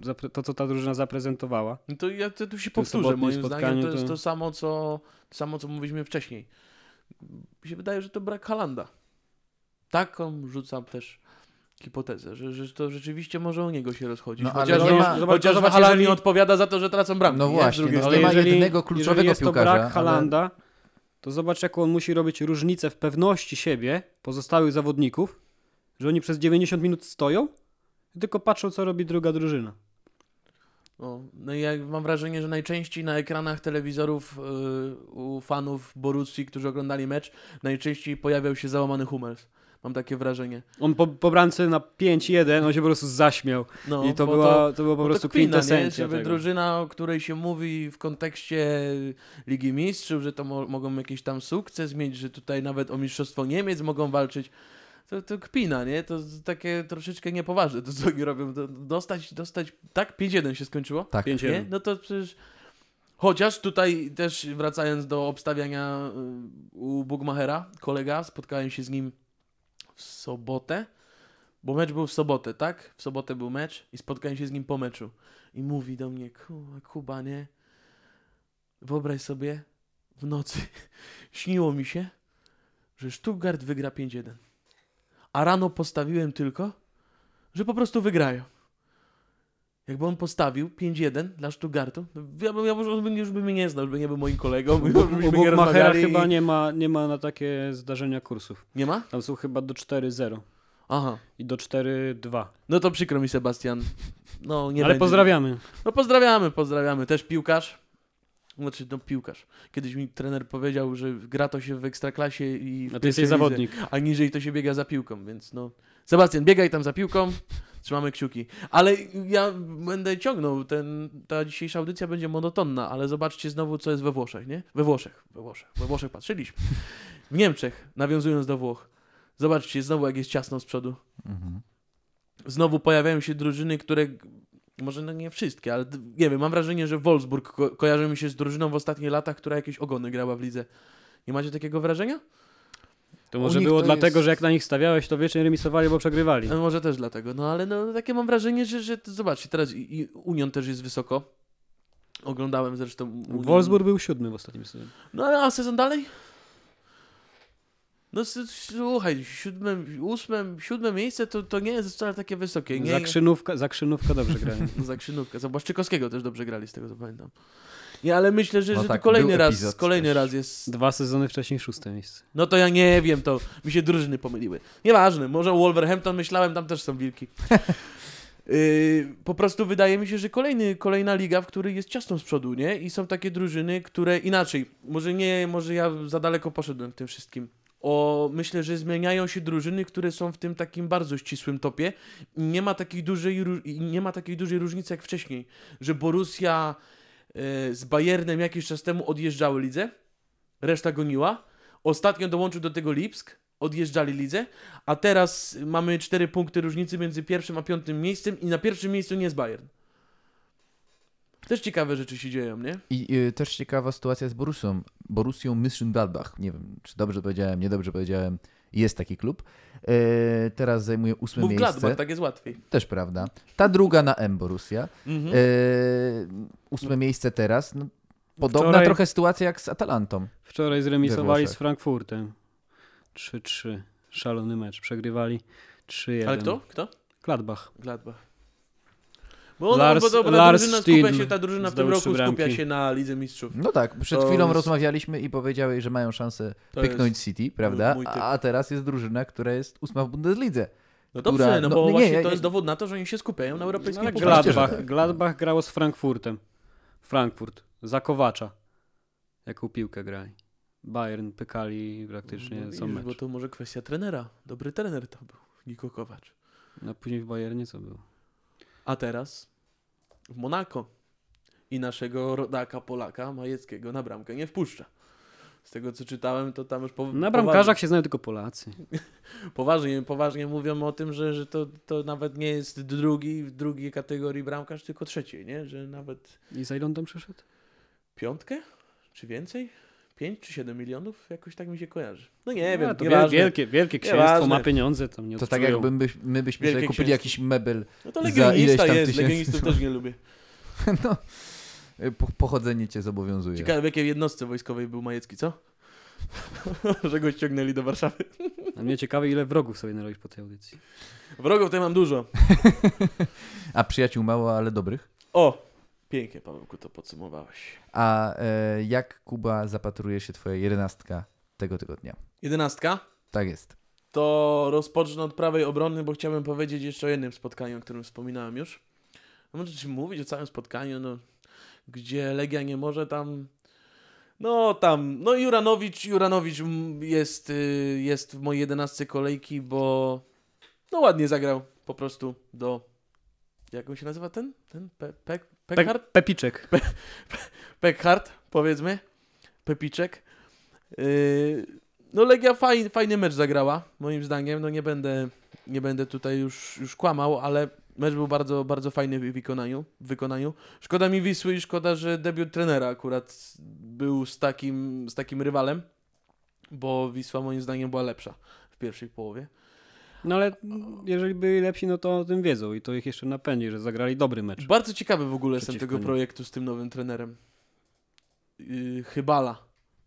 yy, to, co ta drużyna zaprezentowała. No to ja to tu się powtórzę. Moim zdaniem to jest to- samo, co, to samo, co mówiliśmy wcześniej. Mi się wydaje, że to brak Halanda. Taką rzucam też hipotezę, że, że to rzeczywiście może o niego się rozchodzić. No, ale chociaż nie nie ma- zobacz- chociaż zobacz, Haaland jeżeli- nie odpowiada za to, że tracą bramki. No nie? Właśnie, drugiej no, strony. nie ma jednego kluczowego jeżeli jest piłkarza, to brak ale- Halanda, to zobacz, jaką on musi robić różnicę w pewności siebie pozostałych zawodników, że oni przez 90 minut stoją i tylko patrzą, co robi druga drużyna. No, no i ja mam wrażenie, że najczęściej na ekranach telewizorów y, u fanów Borussii, którzy oglądali mecz, najczęściej pojawiał się załamany Hummels. Mam takie wrażenie. On po, po bramce na 5-1, on się po prostu zaśmiał. No, I to, była, to, była po bo prostu to kpina, nie? kwintesencja Żeby tego. drużyna, o której się mówi w kontekście Ligi Mistrzów, że to mo mogą jakiś tam sukces mieć, że tutaj nawet o Mistrzostwo Niemiec mogą walczyć, to, to kpina, nie? To takie troszeczkę niepoważne to, co oni robią. To Dostać, dostać, tak? 5-1 się skończyło? Tak. 5-1. Nie? No to przecież... Chociaż tutaj też wracając do obstawiania y, u Bugmachera, kolega, spotkałem się z nim w sobotę, bo mecz był w sobotę, tak? W sobotę był mecz i spotkałem się z nim po meczu. I mówi do mnie, "Ku- Kuba, nie? Wyobraź sobie, w nocy *laughs* śniło mi się, że Stuttgart wygra 5-1. A rano postawiłem tylko, że po prostu wygrają. Jakby on postawił 5-1 dla Stuttgartu, ja bym, ja bym, już by- już by mnie nie znał, by nie był moim kolegą, już *laughs* byśmy nie rozmawiali. chyba i- nie ma, nie ma na takie zdarzenia kursów. nie ma? Tam są chyba do 4-0 Aha. i do 4-2. No to przykro mi, Sebastian. No, nie Ale będzie. pozdrawiamy. No pozdrawiamy, pozdrawiamy. Też piłkarz. Znaczy, no piłkarz. Kiedyś mi trener powiedział, że gra to się w ekstraklasie i w A ty jesteś lidze, zawodnik. a niżej to się biega za piłką, więc no. Sebastian, biegaj tam za piłką, trzymamy kciuki. Ale ja będę ciągnął, ten, ta dzisiejsza audycja będzie monotonna, ale zobaczcie znowu, co jest we Włoszech, nie? We Włoszech, we Włoszech, we Włoszech patrzyliśmy. W Niemczech, nawiązując do Włoch, zobaczcie znowu, jak jest ciasno z przodu. Mhm. Znowu pojawiają się drużyny, które może no nie wszystkie, ale nie wiem, mam wrażenie, że Wolfsburg ko kojarzy mi się z drużyną w ostatnich latach, która jakieś ogony grała w lidze. Nie macie takiego wrażenia? To może było to dlatego, jest- że jak na nich stawiałeś, to wiecznie remisowali, bo przegrywali. No, może też dlatego, no ale no takie mam wrażenie, że, że zobaczcie, teraz i, i Union też jest wysoko. Oglądałem zresztą Union. Wolfsburg był siódmy w ostatnim sezonie. No ale a sezon dalej? No słuchaj, siódme, ósme, siódme miejsce to, to nie jest wcale takie wysokie. Nie, Za krzynówka, za krzynówka dobrze grają. No, *laughs* za Krzynówkę. Za Błaszczykowskiego też dobrze grali, z tego co pamiętam. Nie, ale myślę, że, No że tak, to kolejny raz, epizod kolejny też. raz jest... Dwa sezony wcześniej szóste miejsce. No to ja nie wiem, to mi się drużyny pomyliły. Nieważne, może Wolverhampton myślałem, tam też są wilki. Yy, *laughs* po prostu wydaje mi się, że kolejny, kolejna liga, w której jest ciasno z przodu, nie? I są takie drużyny, które inaczej, może nie, może ja za daleko poszedłem w tym wszystkim. O, myślę, że zmieniają się drużyny, które są w tym takim bardzo ścisłym topie. I Nie ma takiej dużej, nie ma takiej dużej różnicy jak wcześniej, że Borussia z Bayernem jakiś czas temu odjeżdżały lidze, reszta goniła. Ostatnio dołączył do tego Lipsk, odjeżdżali lidze, a teraz mamy cztery punkty różnicy między pierwszym a piątym miejscem i na pierwszym miejscu nie jest Bayern. Też ciekawe rzeczy się dzieją, nie? I y, też ciekawa sytuacja z Borussią. Borussią Mönchengladbach. Nie wiem, czy dobrze powiedziałem, niedobrze powiedziałem. Jest taki klub. E, teraz zajmuje ósme Mów miejsce. Gladbach, tak jest łatwiej. Też prawda. Ta druga na M Borussia. Mhm. E, ósme miejsce teraz. No, podobna Wczoraj- trochę sytuacja jak z Atalantą. Wczoraj zremisowali z Frankfurtem. 3-3. Szalony mecz. Przegrywali 3-1. Ale kto? Kto? Gladbach. Gladbach. Bo, no, Lars- bo, to, bo ta Lars drużyna skupia się, ta drużyna w tym roku skupia bramki. się na Lidze Mistrzów. No tak, przed To chwilą jest- rozmawialiśmy i powiedziałeś, że mają szansę To pyknąć City, prawda? A teraz jest drużyna, która jest ósma w Bundeslidze. No dobrze, która- no no bo nie, właśnie nie, to nie. jest dowód na to, że oni się skupiają na No, europejskim że Gladbach, tak. Gladbach grało z Frankfurtem. Frankfurt. Za Kowacza. Jaką piłkę grali. Bayern pykali praktycznie No są widzisz, mecz. Bo to może kwestia trenera. Dobry trener to był, Niko Kowacz. A później w Bayernie co było? A teraz w Monako i naszego rodaka Polaka Majeckiego na bramkę nie wpuszcza. Z tego co czytałem, to tam już po, Na bramkarzach się znają tylko Polacy. *laughs* poważnie, poważnie mówią o tym, że, że to, to nawet nie jest drugi w drugiej kategorii bramkarz, tylko trzeciej, nie? Że nawet I za ile on tam przyszedł? piątkę czy więcej? 5 czy 7 milionów? Jakoś tak mi się kojarzy. No nie wiem, A, to nieważne. wielkie, wielkie księstwo, Nieważne. ma pieniądze, tam nie To tak jakby my, my byśmy sobie kupili księstwo. jakiś mebel. No to za ileś legionista tam jest, tysięcy. legionistów też nie lubię. *laughs* No, po, pochodzenie cię zobowiązuje. Ciekawe w jakiej jednostce wojskowej był Majecki, co? *laughs* że go ściągnęli do Warszawy. A mnie ciekawe, ile wrogów sobie narobić po tej audycji. Wrogów tutaj mam dużo. *laughs* A przyjaciół mało, ale dobrych. O! Pięknie, Pawełku, to podsumowałeś. A e, jak Kuba zapatruje się twoja jedenastka tego tygodnia? Jedenastka. Tak jest. To rozpocznę od prawej obrony, bo chciałbym powiedzieć jeszcze o jednym spotkaniu, o którym wspominałem już. No może ci mówić o całym spotkaniu, no, gdzie Legia nie może tam... No tam, no Juranowicz, Juranowicz jest, y, jest w mojej jedenastce kolejki, bo no ładnie zagrał po prostu do... Jak on się nazywa ten? Ten? Pe, pe, Pe Peckhart? Pepiczek. Peckhart, powiedzmy. Pepiczek. Yy, no Legia faj, fajny mecz zagrała, moim zdaniem. No nie będę, nie będę tutaj już, już kłamał, ale mecz był bardzo, bardzo fajny w wykonaniu, w wykonaniu. Szkoda mi Wisły i szkoda, że debiut trenera akurat był z takim, z takim rywalem, bo Wisła moim zdaniem była lepsza w pierwszej połowie. No ale jeżeli byli lepsi, no to o tym wiedzą i to ich jeszcze napędzi, że zagrali dobry mecz. Bardzo ciekawy w ogóle jestem tego nim. projektu z tym nowym trenerem. Yy, Chybala.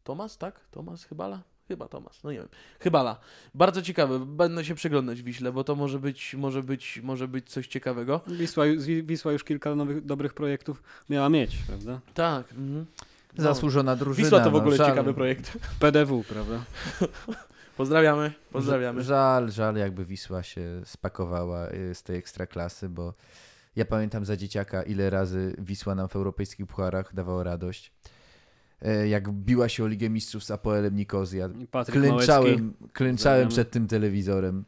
Tomas, tak? Tomas Chybala? Chyba Tomas, no nie wiem. Chybala. Bardzo ciekawy. Będę się przyglądać Wiśle, bo to może być, może być, może być coś ciekawego. Wisła, Wisła już kilka nowych, dobrych projektów miała mieć, prawda? Tak. Mhm. No. Zasłużona drużyna. Wisła to w no, ogóle żal, ciekawy projekt. PDW, prawda? *laughs* Pozdrawiamy, pozdrawiamy. Żal, żal jakby Wisła się spakowała y, z tej ekstraklasy, bo ja pamiętam za dzieciaka, ile razy Wisła nam w europejskich pucharach dawała radość. E, Jak biła się o Ligę Mistrzów z Apoelem Nikozja. Małecki. Klęczałem, klęczałem przed tym telewizorem.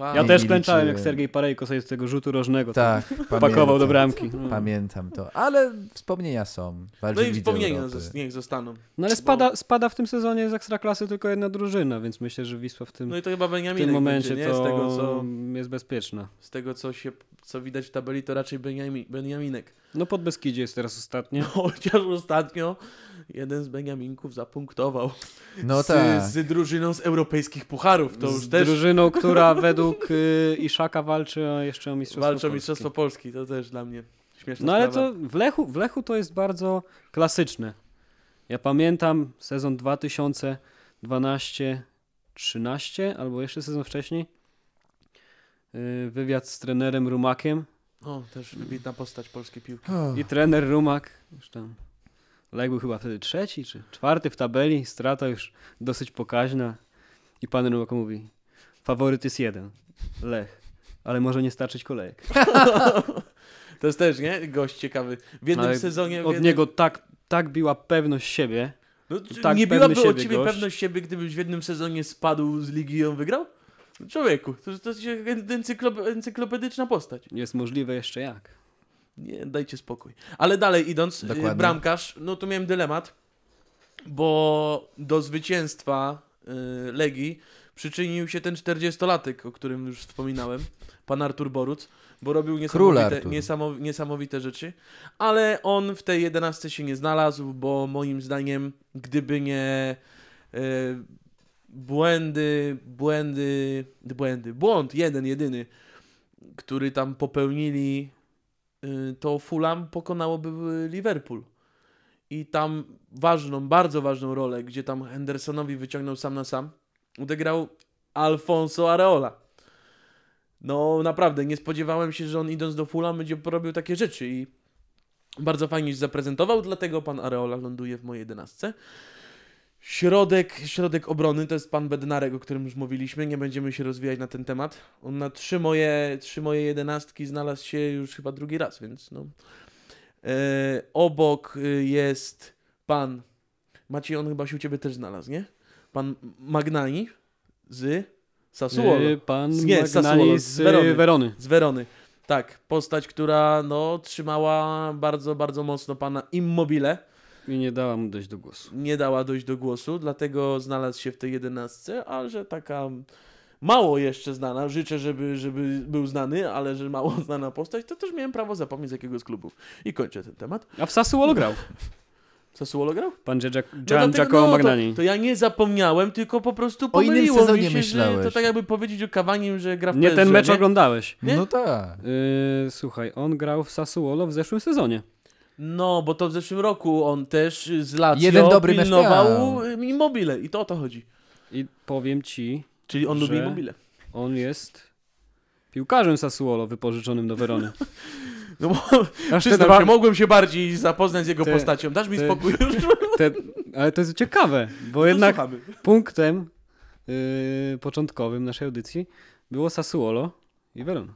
Pa- Ja też klęczałem, jak Sergiej Parejko sobie z tego rzutu rożnego Tak, *laughs* pakował do pamiętam. bramki. No. Pamiętam to, ale wspomnienia są. No Walczyli i wspomnienia niech zostaną. No ale spada, spada w tym sezonie z Ekstraklasy tylko jedna drużyna, więc myślę, że Wisła w tym, No i to chyba w tym momencie będzie, nie? to Z tego, co, jest bezpieczna. z tego co, się, co widać w tabeli, to raczej Beniami, Beniaminek. No pod Beskidzie jest teraz ostatnie. *laughs* Chociaż ostatnio jeden z Beniaminków zapunktował No z, tak. z drużyną z europejskich pucharów. To już z też drużyną, która według y, Iszaka walczy o, jeszcze o Mistrzostwo walczą o. Mistrzostwo Polski. To też dla mnie śmieszna No ale sprawa. to w Lechu, w Lechu to jest bardzo klasyczne. Ja pamiętam sezon 2012-13 albo jeszcze sezon wcześniej. Y, Wywiad z trenerem Rumakiem O, też wybitna postać polskiej piłki. i trener Rumak już tam był chyba wtedy trzeci czy czwarty w tabeli, strata już dosyć pokaźna i pan Rumak mówi faworyt jest jeden, Lech, ale może nie starczyć kolejek. *laughs* To jest też, nie? Gość ciekawy. W jednym Ale sezonie... w Od jednym... niego tak, tak biła pewność siebie, No, tak nie byłaby od ciebie gość. pewność siebie, gdybyś w jednym sezonie spadł z ligi i ją wygrał? No, Człowieku, to, to jest encyklop encyklopedyczna postać. jest możliwe jeszcze jak. Nie, dajcie spokój. Ale dalej idąc, Dokładnie. y, bramkarz, no to miałem dylemat, bo do zwycięstwa y, Legii przyczynił się ten 40-latek, o którym już wspominałem, pan Artur Boruc, bo robił niesamowite, niesamow, niesamowite rzeczy, ale on w tej 11 się nie znalazł, bo moim zdaniem, gdyby nie y, błędy, błędy, błędy, błąd jeden, jedyny, który tam popełnili y, to Fulham pokonałoby Liverpool. I tam ważną, bardzo ważną rolę, gdzie tam Hendersonowi wyciągnął sam na sam, odegrał Alfonso Areola. no naprawdę nie spodziewałem się, że on idąc do Fulham będzie porobił takie rzeczy i bardzo fajnie się zaprezentował, dlatego pan Areola ląduje w mojej jedenastce. Środek, środek obrony to jest pan Bednarek, o którym już mówiliśmy. Nie będziemy się rozwijać na ten temat. On na trzy moje, trzy moje jedenastki znalazł się już chyba drugi raz, więc no. E, obok y, jest pan. Maciej, on chyba się u ciebie też znalazł, nie? Pan Magnani z Sassuolo. Yy, Pan Z- nie, z Sassuolo, z z Werony. Werony. Z Werony. Tak, postać, która no, trzymała bardzo, bardzo mocno pana Immobile. I nie dała mu dojść do głosu. Nie dała dojść do głosu, dlatego znalazł się w tej jedenastce, a że taka mało jeszcze znana, życzę, żeby, żeby był znany, ale że mało *laughs* znana postać, to też miałem prawo zapomnieć z jakiego z klubów. I kończę ten temat. A w Sassuolo grał. *laughs* Sassuolo grał? Pan Gian, No Giacomo no, Magnani. To, to ja nie zapomniałem, tylko po prostu O innym pomyliło mi sezonie się, że myślałeś. to tak jakby powiedzieć o Kawanim, że gra w Nie PSG, ten mecz nie? oglądałeś. Nie? No tak. Yy, słuchaj, on grał w Sassuolo w zeszłym sezonie. No, bo to w zeszłym roku on też z Lazio Jeden dobry pilnował. Immobile i to o to chodzi. I powiem ci, Czyli on Że- lubi Immobile. on jest piłkarzem Sassuolo wypożyczonym do Werony. *laughs* No bo Aż przyznam dwa, się, mogłem się bardziej zapoznać z jego te- postacią. Dasz mi te- spokój już? te, ale to jest ciekawe, bo No, jednak słuchamy. punktem yy, początkowym naszej audycji było Sassuolo i Verona.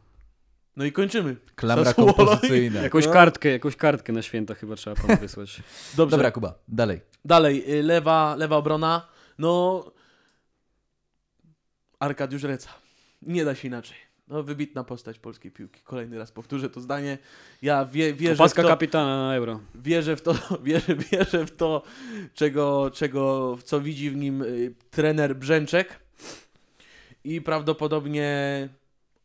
No i kończymy. Klamra Sassuolo i- kompozycyjna. Jakąś No. kartkę, jakąś kartkę na święta chyba trzeba panu wysłać. *laughs* Dobrze. Dobra, Kuba, dalej. Dalej, y, lewa, lewa obrona. No. Arkadiusz Reca. Nie da się inaczej. No, wybitna postać polskiej piłki. Kolejny raz powtórzę to zdanie. Ja wie, wierzę, w Opaska to, kapitana na euro. wierzę w to, *laughs* wierzę, wierzę w to, czego, czego, co widzi w nim y, trener Brzęczek. I prawdopodobnie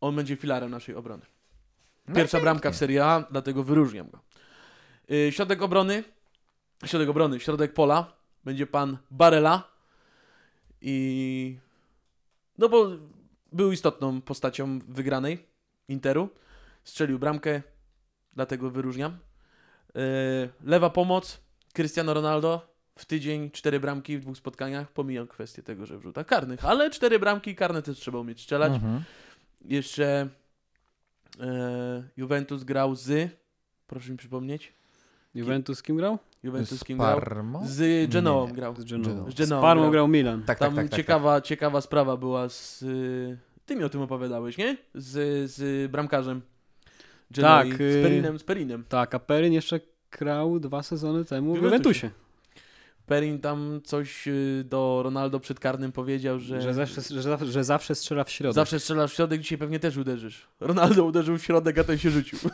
on będzie filarem naszej obrony. No Pierwsza pięknie. bramka w Serie A, dlatego wyróżniam go. Y, Środek obrony, środek obrony, środek pola będzie pan Barella i no bo był istotną postacią wygranej Interu. Strzelił bramkę, dlatego wyróżniam. Y, Lewa pomoc, Cristiano Ronaldo w tydzień cztery bramki w dwóch spotkaniach. Pomijam kwestię tego, że w rzutach karnych, ale cztery bramki karne też trzeba umieć strzelać. Mhm. Jeszcze e, Juventus grał z. Proszę mi przypomnieć. Juventus z kim grał? Juventus Z kim grał? Parmo? Z Genoą Nie. grał. Z Genoą. Z Genoą Z Parmą grał. grał Milan. Tak, Tam tak, tak, tak, ciekawa, ciekawa sprawa była z. y, Ty mi o tym opowiadałeś, nie? Z, z bramkarzem. Genoi. Tak, Z y- Perinem, z Perinem. Tak, a Peryn jeszcze grał dwa sezony temu w Juventusie. Perin tam coś y, do Ronaldo przed karnym powiedział, że. Że zawsze, że, zawsze, że zawsze strzela w środek. Zawsze strzelasz w środek, dzisiaj pewnie też uderzysz. Ronaldo uderzył w środek, a ten się rzucił. *laughs*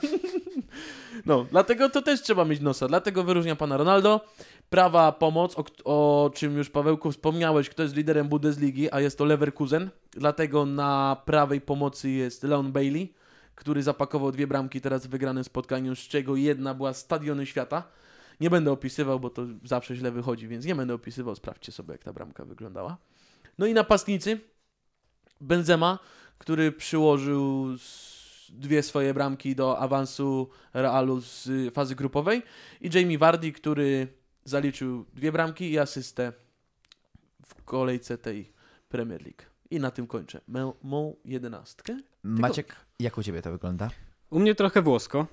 No, dlatego to też trzeba mieć nosa. Dlatego wyróżnia pana Ronaldo. Prawa pomoc, o, o czym już Pawełku wspomniałeś, kto jest liderem Bundesligi, a jest to Leverkusen. Dlatego na prawej pomocy jest Leon Bailey, który zapakował dwie bramki teraz w wygranym spotkaniu, z czego jedna była Stadiony Świata. Nie będę opisywał, bo to zawsze źle wychodzi, więc nie będę opisywał. Sprawdźcie sobie, jak ta bramka wyglądała. No i napastnicy. Benzema, który przyłożył dwie swoje bramki do awansu Realu z fazy grupowej i Jamie Vardy, który zaliczył dwie bramki i asystę w kolejce tej Premier League. I na tym kończę. Mą, jedenastkę. Maciek, jak u ciebie to wygląda? U mnie trochę włosko.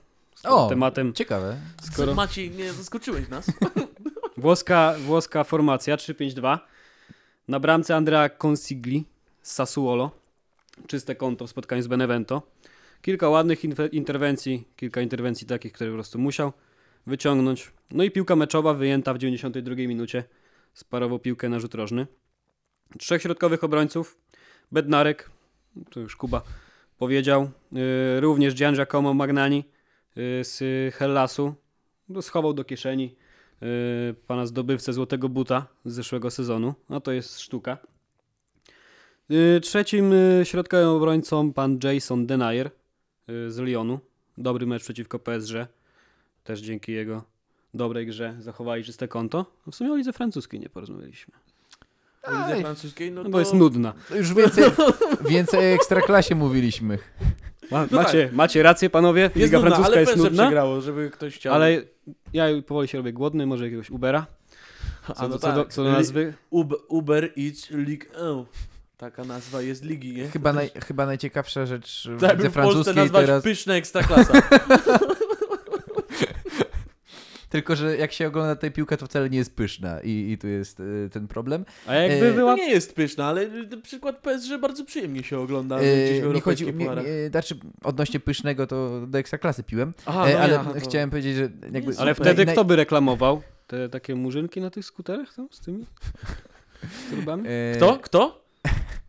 O, tematem. Ciekawe. Skoro Maciej, nie zaskoczyłeś nas. *laughs* włoska, włoska formacja 3-5-2. Na bramce Andrea Consigli z Sassuolo. Czyste konto w spotkaniu z Benevento. Kilka ładnych interwencji, kilka interwencji takich, które po prostu musiał wyciągnąć. No i piłka meczowa wyjęta w 92 minucie. Sparował piłkę na rzut rożny. Trzech środkowych obrońców. Bednarek, to już Kuba powiedział. Yy, również Gian Giacomo Magnani yy, z Hellasu. No, schował do kieszeni yy, pana zdobywcę złotego buta z zeszłego sezonu. No to jest sztuka. Yy, trzecim yy, środkowym obrońcą pan Jason Denayer z Lyonu. Dobry mecz przeciwko PSG. Też dzięki jego dobrej grze zachowali czyste konto. No w sumie o lidze francuskiej nie porozmawialiśmy. O lidze francuskiej, no No to... bo jest nudna. To Już więcej, *laughs* więcej o ekstraklasie mówiliśmy. Ma, No macie, macie rację panowie, Jest Liga nudna, francuska ale jest nudna. przegrało, żeby ktoś chciał. Ale ja powoli się robię głodny, może jakiegoś Ubera. Co, A no do, co, do, tak. co do nazwy? Ub- Uber Eats League 1. taka nazwa jest ligi, nie? Chyba, naj, chyba najciekawsza rzecz w Tak, lidze w Polsce francuskiej nazwać teraz. pyszne ekstraklasa. *laughs* Tylko, że jak się ogląda tę piłkę, to wcale nie jest pyszna i, i tu jest y, ten problem. A jakby E, była... To nie jest pyszna, ale y, przykład PSG bardzo przyjemnie się ogląda E, gdzieś w nie chodzi, pucharach. mi, znaczy odnośnie pysznego to do ekstraklasy piłem, Aha, e, no ale to- chciałem powiedzieć, że jakby... Ale wtedy naj- kto by reklamował? Te takie murzynki na tych skuterach tam z tymi *laughs* turbami? e, Kto? Kto?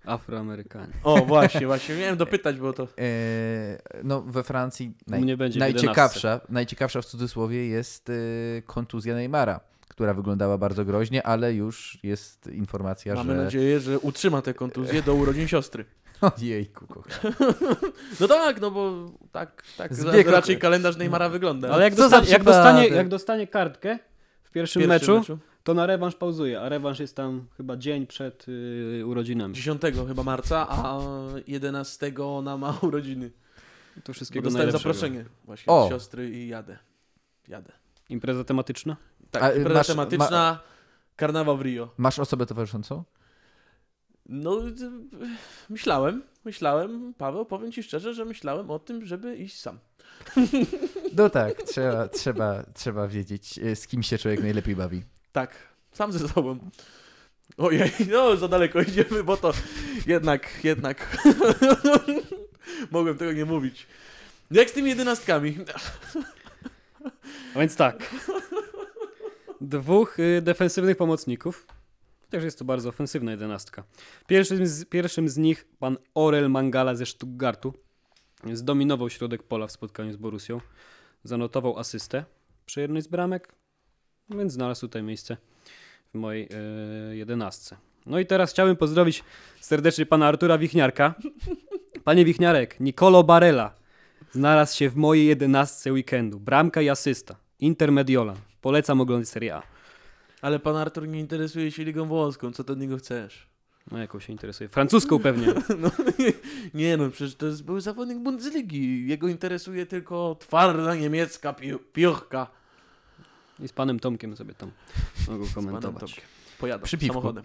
Afroamerykanie. O, właśnie, właśnie. Miałem dopytać, bo to... E, no we Francji naj, mnie będzie w najciekawsza, najciekawsza w cudzysłowie jest e, kontuzja Neymara, która wyglądała bardzo groźnie, ale już jest informacja, Mamy że... nadzieję, że utrzyma tę kontuzję do urodzin siostry. *laughs* Ojejku, kocham. *laughs* No tak, no bo tak, tak Zbieg- raczej kalendarz Neymara wygląda. Ale jak, Co za dostanie, jak, dostanie, jak dostanie kartkę w pierwszym, W meczu, meczu. To na rewanż pauzuje, a rewanż jest tam chyba dzień przed y, urodzinami. 10 chyba marca, a 11 ona ma urodziny. To Bo wszystkiego dostałem najlepszego. zaproszenie właśnie O. od siostry i jadę. Jadę. Impreza tematyczna? Tak, A, impreza masz- tematyczna, karnawał w Rio. Masz osobę towarzyszącą? No, y, myślałem, myślałem, Paweł, powiem Ci szczerze, że myślałem o tym, żeby iść sam. No tak, trzeba, trzeba, trzeba wiedzieć, z kim się człowiek najlepiej bawi. Tak, sam ze sobą. Ojej, no za daleko idziemy, bo to jednak, jednak *laughs* mogłem tego nie mówić. Jak z tymi jedenastkami? A więc tak. Dwóch y, defensywnych pomocników. Też jest to bardzo ofensywna jedenastka. Pierwszym z, pierwszym z nich pan Orel Mangala ze Stuttgartu. Zdominował środek pola w spotkaniu z Borusią. Zanotował asystę przy jednej z bramek, więc znalazł tutaj miejsce w mojej y, jedenastce. No i teraz chciałbym pozdrowić serdecznie pana Artura Wichniarka. Panie Wichniarek, Nicolo Barella znalazł się w mojej jedenastce weekendu. Bramka i asysta. Intermediolan. Polecam oglądać Serie A. Ale pan Artur nie interesuje się ligą włoską, co ty od niego chcesz? No jaką się interesuje? Francuską pewnie. *laughs* No, nie, nie no, przecież to jest były zawodnik Bundesligi. Jego interesuje tylko twarda niemiecka pi. I z panem Tomkiem sobie tam mogą Z panem komentować. Tomkiem. Pojadą Przy piwku. samochodem.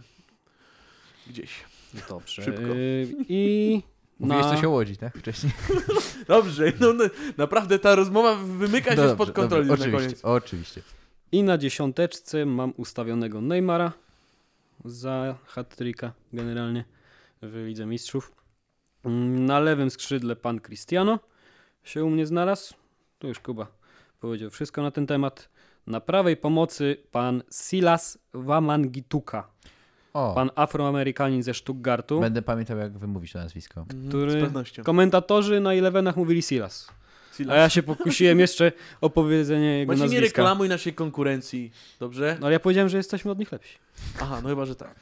Gdzieś. Dobrze. Szybko. Yy, I *laughs* Mówiłeś na... coś o Łodzi, tak? Wcześniej. *laughs* Dobrze, no, no naprawdę ta rozmowa wymyka się No spod dobrze, kontroli dobrze, oczywiście, koniec. oczywiście. I na dziesiąteczce mam ustawionego Neymara za hat-tricka generalnie w Lidze Mistrzów. Na lewym skrzydle pan Cristiano się u mnie znalazł. Tu już Kuba powiedział wszystko na ten temat. Na prawej pomocy pan Silas Wamangituka, O, pan Afroamerykanin ze Stuttgartu. będę pamiętał, jak wymówić to nazwisko. Mhm, który- Z pewnością. Komentatorzy na Elevenach mówili Silas. Silas. A ja się pokusiłem jeszcze o powiedzenie jego Właśnie nie nazwiska. reklamuj naszej konkurencji, dobrze? No ale ja powiedziałem, że jesteśmy od nich lepsi. Aha, no chyba, że tak.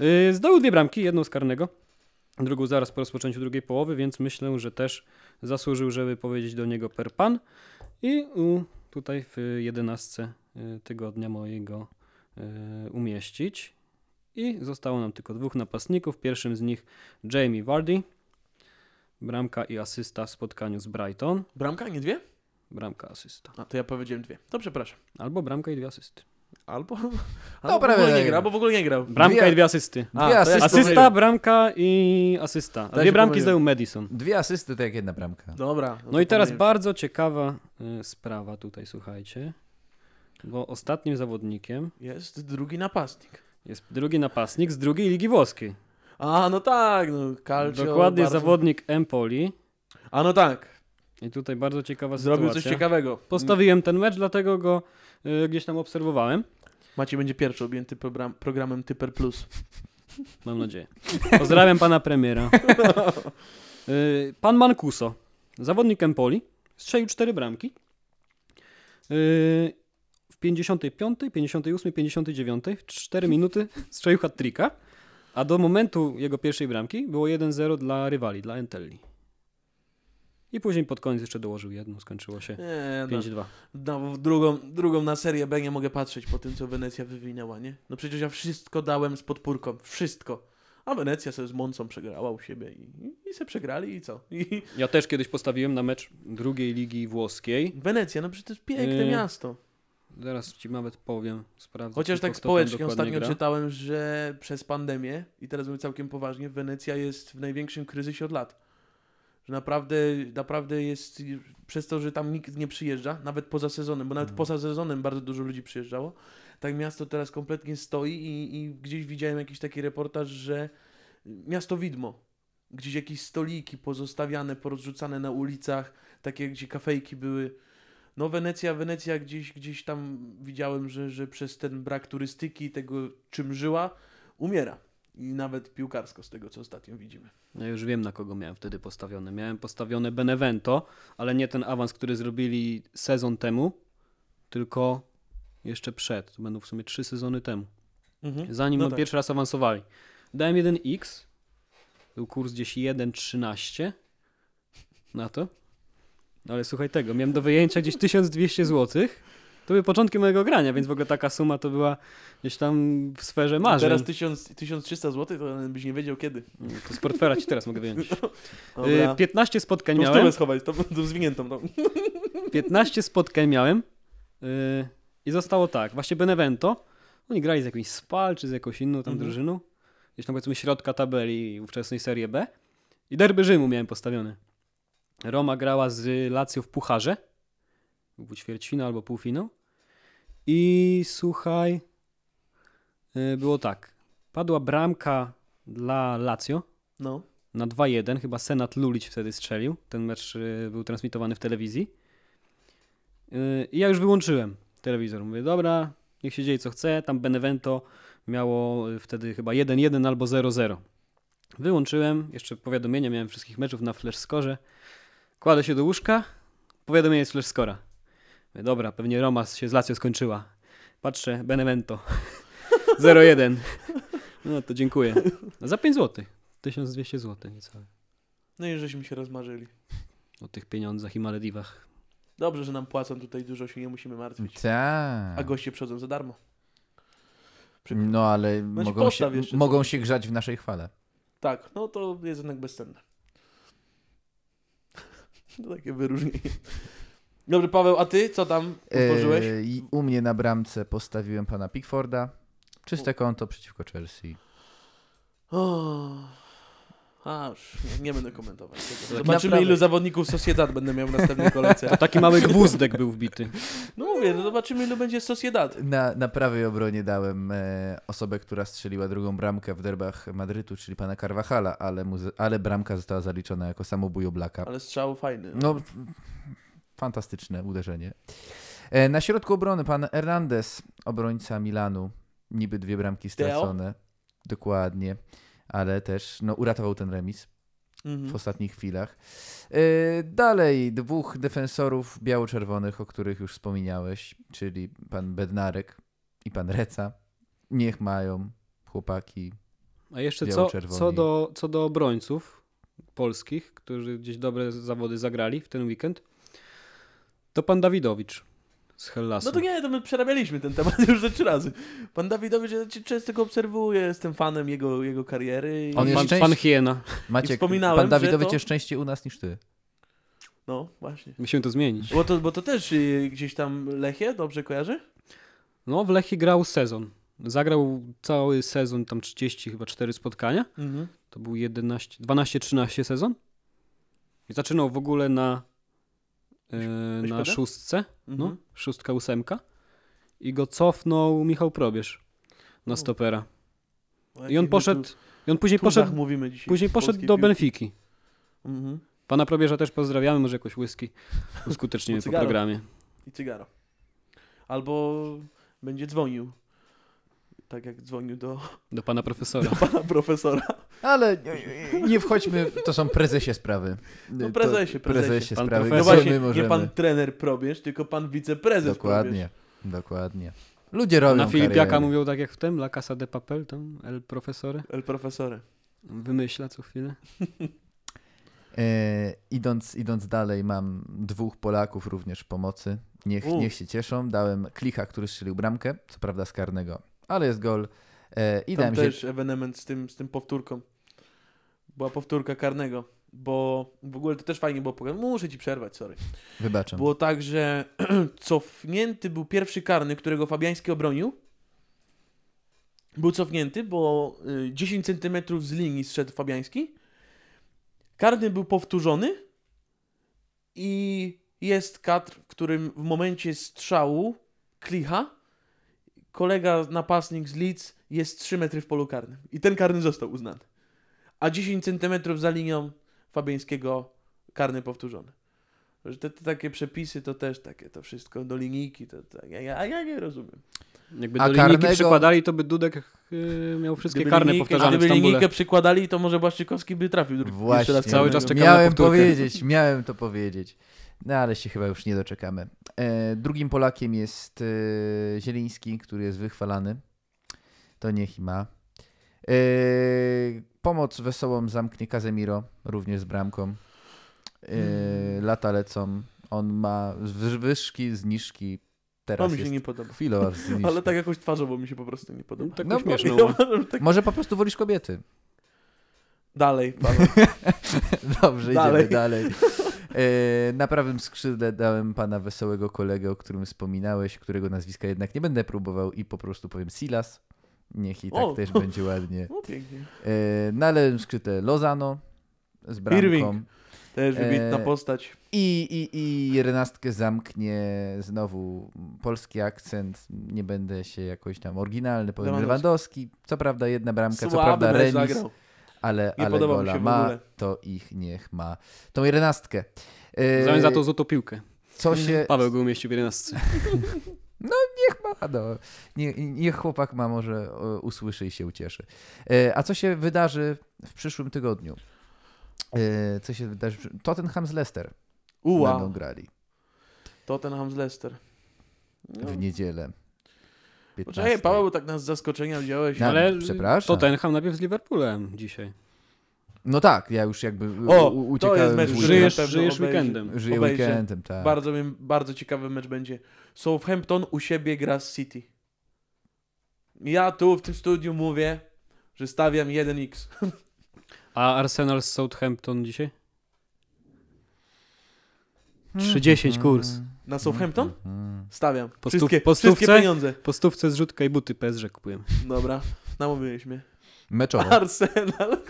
Yy, Zdobył dwie bramki, jedną z karnego, drugą zaraz po rozpoczęciu drugiej połowy, więc myślę, że też zasłużył, żeby powiedzieć do niego per pan. I u, tutaj w jedenastce y, tygodnia mojego y, umieścić. I zostało nam tylko dwóch napastników. Pierwszym z nich Jamie Vardy. Bramka i asysta w spotkaniu z Brighton. Bramka, nie dwie? Bramka, asysta. A to ja powiedziałem dwie. To przepraszam. Albo bramka i dwie asysty. Albo, albo Dobra, *laughs* w ogóle nie grał, albo w ogóle nie grał. Bramka Dwie- i dwie asysty. A, Dwie to ja asysty. Asysta, pomyliłem. bramka i asysta. A dwie bramki pomyliłem. zdają Madison. Dwie asysty to jak jedna bramka. Dobra. No i to teraz pomyliłem. bardzo ciekawa y, sprawa tutaj, słuchajcie. Bo ostatnim zawodnikiem Jest drugi napastnik. jest drugi napastnik z drugiej ligi włoskiej. A, no tak, no Calcio Dokładnie bardzo... zawodnik Empoli. A, no tak. I tutaj bardzo ciekawa Zrobił sytuacja. coś ciekawego. Postawiłem ten mecz, dlatego go gdzieś tam obserwowałem. Macie będzie pierwszy objęty program, programem Typer Plus. Mam nadzieję. Pozdrawiam pana premiera. Y, Pan Mancuso, zawodnik Empoli, strzelił cztery bramki. Y, W 55, 58, 59, w 4 minuty strzelił hat-tricka, a do momentu jego pierwszej bramki było 1-0 dla rywali, dla Entelli. I później pod koniec jeszcze dołożył jedną, skończyło się Nie, no, 5-2. no, w drugą, drugą na serię B nie mogę patrzeć po tym, co Wenecja wywinęła, nie? No przecież ja wszystko dałem z podpórką. Wszystko. A Wenecja sobie z Moncą przegrała u siebie i, i, se przegrali i co? I *laughs* Ja też kiedyś postawiłem na mecz drugiej ligi włoskiej. Wenecja, no przecież to jest piękne Yy. miasto. Zaraz ci nawet powiem, sprawdzę. Chociaż tak społecznie ostatnio gra. czytałem, że przez pandemię, i teraz mówię całkiem poważnie, Wenecja jest w największym kryzysie od lat. Że naprawdę, naprawdę jest, przez to, że tam nikt nie przyjeżdża, nawet poza sezonem, bo nawet Mhm. poza sezonem bardzo dużo ludzi przyjeżdżało, tak miasto teraz kompletnie stoi i, i gdzieś widziałem jakiś taki reportaż, że miasto widmo, gdzieś jakieś stoliki pozostawiane, porozrzucane na ulicach, takie gdzie kafejki były. No Wenecja, Wenecja gdzieś, gdzieś tam widziałem, że, że przez ten brak turystyki, tego czym żyła, umiera. I nawet piłkarsko z tego, co ostatnio widzimy. Ja już wiem, na kogo miałem wtedy postawione. Miałem postawione Benevento, ale nie ten awans, który zrobili sezon temu, tylko jeszcze przed. To będą w sumie trzy sezony temu. Mhm. Zanim No tak. pierwszy raz awansowali. Dałem 1x. Był kurs gdzieś 1,13 na to. Ale słuchaj tego, miałem do wyjęcia gdzieś 1200 zł. To były początki mojego grania, więc w ogóle taka suma to była gdzieś tam w sferze marzeń. Teraz 1000, 1300 zł, to byś nie wiedział kiedy. To z portfela ci teraz mogę *laughs* wyjąć. Dobra. Y, 15 spotkań Tą miałem. schować, to będą zwiniętą. No. *laughs* 15 spotkań miałem yy, i zostało tak. Właśnie Benevento, oni grali z jakimś Spal czy z jakąś inną tam Mhm. drużyną. Gdzieś tam powiedzmy środka tabeli ówczesnej Serie B. I derby Rzymu miałem postawione. Roma grała z Lazio w Pucharze. Był ćwierćfinał albo półfinał. I słuchaj, yy, było tak. Padła bramka dla Lazio no. na 2-1. Chyba Senat Lulic wtedy strzelił. Ten mecz y, był transmitowany w telewizji. Y, I ja już wyłączyłem telewizor. Mówię, dobra, niech się dzieje co chce. Tam Benevento miało wtedy chyba 1-1 albo 0-0. Wyłączyłem, jeszcze powiadomienia miałem wszystkich meczów na flash score. Kładę się do łóżka, powiadomienie z flash scora. Dobra, pewnie Roma się z Lazio skończyła. Patrzę, Benevento *laughs* 0-1. No to dziękuję. Za 5 zł. 1200 zł niecałe. No i żeśmy się rozmarzyli. O tych pieniądzach i Malediwach. Dobrze, że nam płacą tutaj dużo, się nie musimy martwić. Tak. A goście przychodzą za darmo. Przykro. No ale Znaczy, mogą, się, jeszcze mogą się grzać w naszej chwale. Tak, no to jest jednak bezcenne. *laughs* To takie wyróżnienie. Dobrze, Paweł, a ty co tam utworzyłeś? Yy, i u mnie na bramce postawiłem pana Pickforda. Czyste konto przeciwko Chelsea. O, a już nie, nie będę komentować. tego. Zobaczymy, naprawdę- ilu zawodników Sociedad będę miał w następnej kolejce. To taki mały gwózdek był wbity. *laughs* No mówię, no zobaczymy, ilu będzie Sociedad. Na, na prawej obronie dałem e, osobę, która strzeliła drugą bramkę w derbach Madrytu, czyli pana Carvajala, ale, ale bramka została zaliczona jako samobój Oblaka. Ale strzał fajny. No, fantastyczne uderzenie. E, na środku obrony pan Hernandez, obrońca Milanu. Niby dwie bramki stracone. Dokładnie. Ale też no, uratował ten remis Mhm. w ostatnich chwilach. E, dalej dwóch defensorów biało-czerwonych, o których już wspomniałeś, czyli pan Bednarek i pan Reca. Niech mają chłopaki. A jeszcze co, co, do, co do obrońców polskich, którzy gdzieś dobre zawody zagrali w ten weekend, to pan Dawidowicz z Hellasu. No to nie, to my przerabialiśmy ten temat *laughs* już ze trzy razy. Pan Dawidowicz, ja cię często go obserwuję, jestem fanem jego, jego kariery. I... On jest pan, szczęś- pan Hiena. Maciek, wspominałem, pan Dawidowicz to- jest częściej u nas niż ty. No, właśnie. Musimy to zmienić. Bo to, bo to też y, gdzieś tam Lechie, dobrze kojarzy? No, w Lechii grał sezon. Zagrał cały sezon, tam 30 chyba 4 spotkania. Mhm. To był 11, 12-13 sezon. I zaczynał w ogóle na, Weź na szóstce, no, Mhm. szóstka, ósemka. I go cofnął Michał Probierz na stopera. I on poszedł, i on później poszedł, później poszedł do. Benfiki. Mhm. Pana Probierza też pozdrawiamy, może jakoś whisky uskutecznimy *laughs* po programie. I cygaro. Albo będzie dzwonił. Tak jak dzwonił do, Do pana profesora. *laughs* do pana profesora. Ale nie- *laughs* nie wchodźmy, to są prezesie sprawy. No To- prezesie, prezesie. Pan sprawy. No profesor. właśnie, my nie możemy. pan trener probierz, tylko pan wiceprezes Dokładnie, dokładnie. Ludzie robią Na Filipiaka kariery. mówią tak jak w tym, La Casa de Papel, tam El Profesore. probierz. El profesore. Wymyśla co chwilę. *laughs* E, idąc, idąc dalej, mam dwóch Polaków również w pomocy. Niech, U. niech się cieszą. Dałem Klicha, który strzelił bramkę, co prawda z karnego, ale jest gol. I Tam dałem się... też ewenement z tym, z tym powtórką. Była powtórka karnego. bo w ogóle to też fajnie było pokazane. Muszę ci przerwać, sorry. Wybaczam. Było tak, że *clears throat* cofnięty był pierwszy karny, którego Fabiański obronił. Był cofnięty, bo y, 10 cm z linii zszedł Fabiański. Karny był powtórzony i jest kadr, w którym w momencie strzału klicha kolega napastnik z Leeds jest 3 metry w polu karnym. I ten karny został uznany. A 10 cm za linią Fabiańskiego karny powtórzony. Że te, te takie przepisy to też takie, to wszystko do linijki, to, to ja, ja, ja nie rozumiem. Jakby A do linijki karnego- przykładali, to by Dudek yy, miał wszystkie Gdyby karne linijkę- powtarzane w Gdyby Stambule. linijkę przykładali, to może Błaszczykowski by trafił drugi, Właśnie. Cały czas na Miałem powtórkę. powiedzieć, miałem to powiedzieć. No ale się chyba już nie doczekamy. E, drugim Polakiem jest e, Zieliński, który jest wychwalany. To niech i ma. E, pomoc wesołą zamknie Casemiro, również z bramką. E, lata lecą. On ma wyżki, zniżki. To Teraz mi się nie podoba. chwilowa zniżki. *laughs* Ale tak jakoś twarzowo mi się po prostu nie podoba. Tak No, śmieszno. Ja No, uważam, tak... Może po prostu wolisz kobiety. Dalej, *laughs* Paweł. Dobrze, Dalej. idziemy dalej. *laughs* E, na prawym skrzydle dałem pana wesołego kolegę, o którym wspominałeś, którego nazwiska jednak nie będę próbował i po prostu powiem Silas. Niech i tak O. też będzie ładnie. No pięknie. E, na lewym skrzydle Lozano z bramką. Irving. Też wybitna E, postać. I, i, I jedenastkę zamknie znowu polski akcent. Nie będę się jakoś tam oryginalny, powiem Lewandowski. Co prawda jedna bramka, co Słaby prawda mecz remis, zagrał. Ale, Nie ale gola ma, to ich niech ma. Tą jedenastkę. W E, zamian za to złotą piłkę. Co się... *laughs* Paweł go umieścił w 11. *laughs* Niech ma, no. Nie, niech chłopak ma, może usłyszy i się ucieszy. E, a co się wydarzy w przyszłym tygodniu? E, co się wydarzy? Tottenham z Leicester Uła. będą grali Tottenham z Leicester. No. w niedzielę. Poczekaj, 15. Paweł, tak nas z zaskoczenia wziąłeś. Na- Ale przepraszam. Tottenham najpierw z Liverpoolem dzisiaj. No tak, ja już jakby O, u, to uciekałem jest mecz. Żyjesz, żyjesz obejrzy. weekendem. Żyję obejrzę. weekendem, tak. Bardzo, bardzo ciekawy mecz będzie. Southampton u siebie gra z City. Ja tu w tym studiu mówię, że stawiam 1x. *laughs* A Arsenal z Southampton dzisiaj? Mhm. 3-10 kurs. Na Southampton? Mhm. Stawiam. Po stu- Wszystkie, po wszystkie stówce? pieniądze. Po stówce zrzutka i buty PSG kupujemy. Dobra, namówiłeś mnie. Meczowo. Arsenal. *laughs*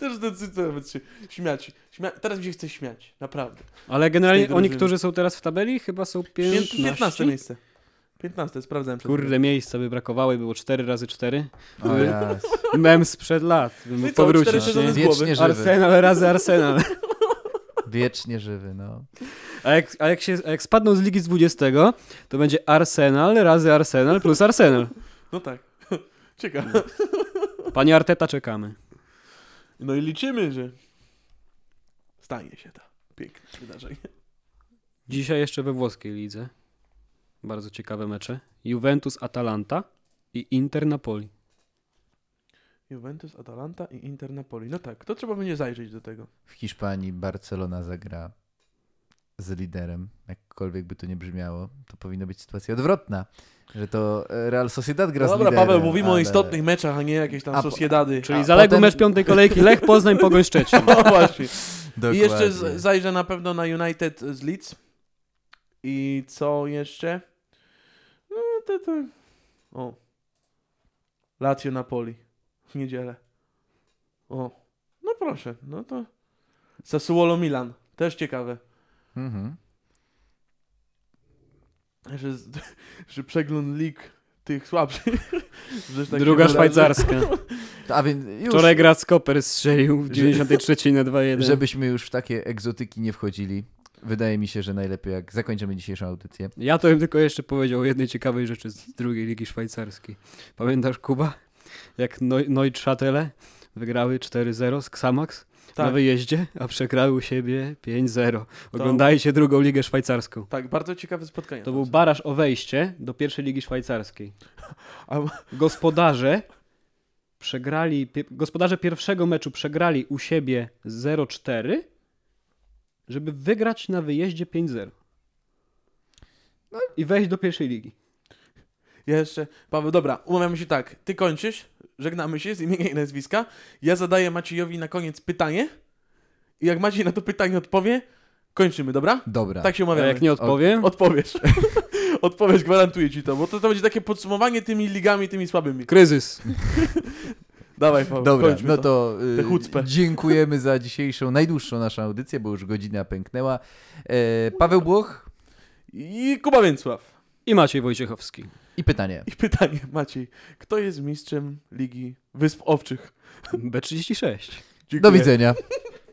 Też decyduję się śmiać. Śmia... Teraz mi się chce śmiać, naprawdę. Ale generalnie oni, którzy są teraz w tabeli, chyba są 15. 15 miejsce. 15, sprawdzałem przed. Kurde, miejsca by brakowało, było 4 razy 4 O jas. Mem sprzed lat, bym No głowy. Wiecznie żywy. Arsenal razy Arsenal. *laughs* Wiecznie żywy, no. A jak, a jak, się, a jak spadną z ligi z 20, to będzie Arsenal razy Arsenal plus Arsenal. No tak. *laughs* Ciekawe. Panie Arteta, czekamy. No i liczymy, że stanie się to piękne wydarzenie. Dzisiaj jeszcze we włoskiej lidze. Bardzo ciekawe mecze. Juventus Atalanta i Inter Napoli. Juventus, Atalanta i Inter Napoli. No tak, to trzeba będzie zajrzeć do tego. W Hiszpanii Barcelona zagra z liderem, jakkolwiek by to nie brzmiało, to powinna być sytuacja odwrotna, że to e, Real Sociedad gra No z dobra, liderem. Paweł, mówimy o ale- istotnych meczach, a nie jakieś tam A Sociedady. Czyli A zaległy potem- mecz piątej kolejki Lech Poznań Pogoń Szczecin. *laughs* No właśnie. I Dokładnie. jeszcze z, zajrzę na pewno na United z Leeds. I co jeszcze? No to, to... O. Lazio Napoli. W niedzielę. O. No proszę, no to... Sassuolo Milan. Też ciekawe. Mhm. Że, *laughs* że przegląd lig tych słabszych. *laughs* tak Druga szwajcarska. *laughs* A więc już, Wczoraj Grasskoper strzelił w Że- 93 na 2-1. żebyśmy już w takie egzotyki nie wchodzili, wydaje mi się, że najlepiej jak zakończymy dzisiejszą audycję. Ja to bym tylko jeszcze powiedział o jednej ciekawej rzeczy z drugiej ligi szwajcarskiej. Pamiętasz Kuba? Jak Neu- Neuchâtele wygrały 4-0 z Xamax na Tak, wyjeździe, a przegrały u siebie 5-0. Oglądajcie drugą ligę szwajcarską. tak, bardzo ciekawe spotkanie. To był baraż o wejście do pierwszej ligi szwajcarskiej. *laughs* A- Gospodarze przegrali, gospodarze pierwszego meczu przegrali u siebie 0-4, żeby wygrać na wyjeździe 5-0. I wejść do pierwszej ligi. Ja jeszcze, Paweł, dobra, umawiamy się tak. Ty kończysz, żegnamy się z imienia i nazwiska. Ja zadaję Maciejowi na koniec pytanie. I jak Maciej na to pytanie odpowie, kończymy, dobra? Dobra. Tak się A umawiamy. jak nie odpowiem? Odpowiesz. *laughs* Odpowiesz, gwarantuję ci to, bo to, to będzie takie podsumowanie tymi ligami, tymi słabymi. Kryzys. *laughs* Dawaj, Paweł, Dobra, no to. to y, *laughs* dziękujemy za dzisiejszą, najdłuższą naszą audycję, bo już godzina pęknęła. E, Paweł Błoch I Kuba Więcław. I Maciej Wojciechowski. I pytanie. I pytanie, Maciej. Kto jest mistrzem Ligi Wysp Owczych? B36. Dziękuję. Do widzenia.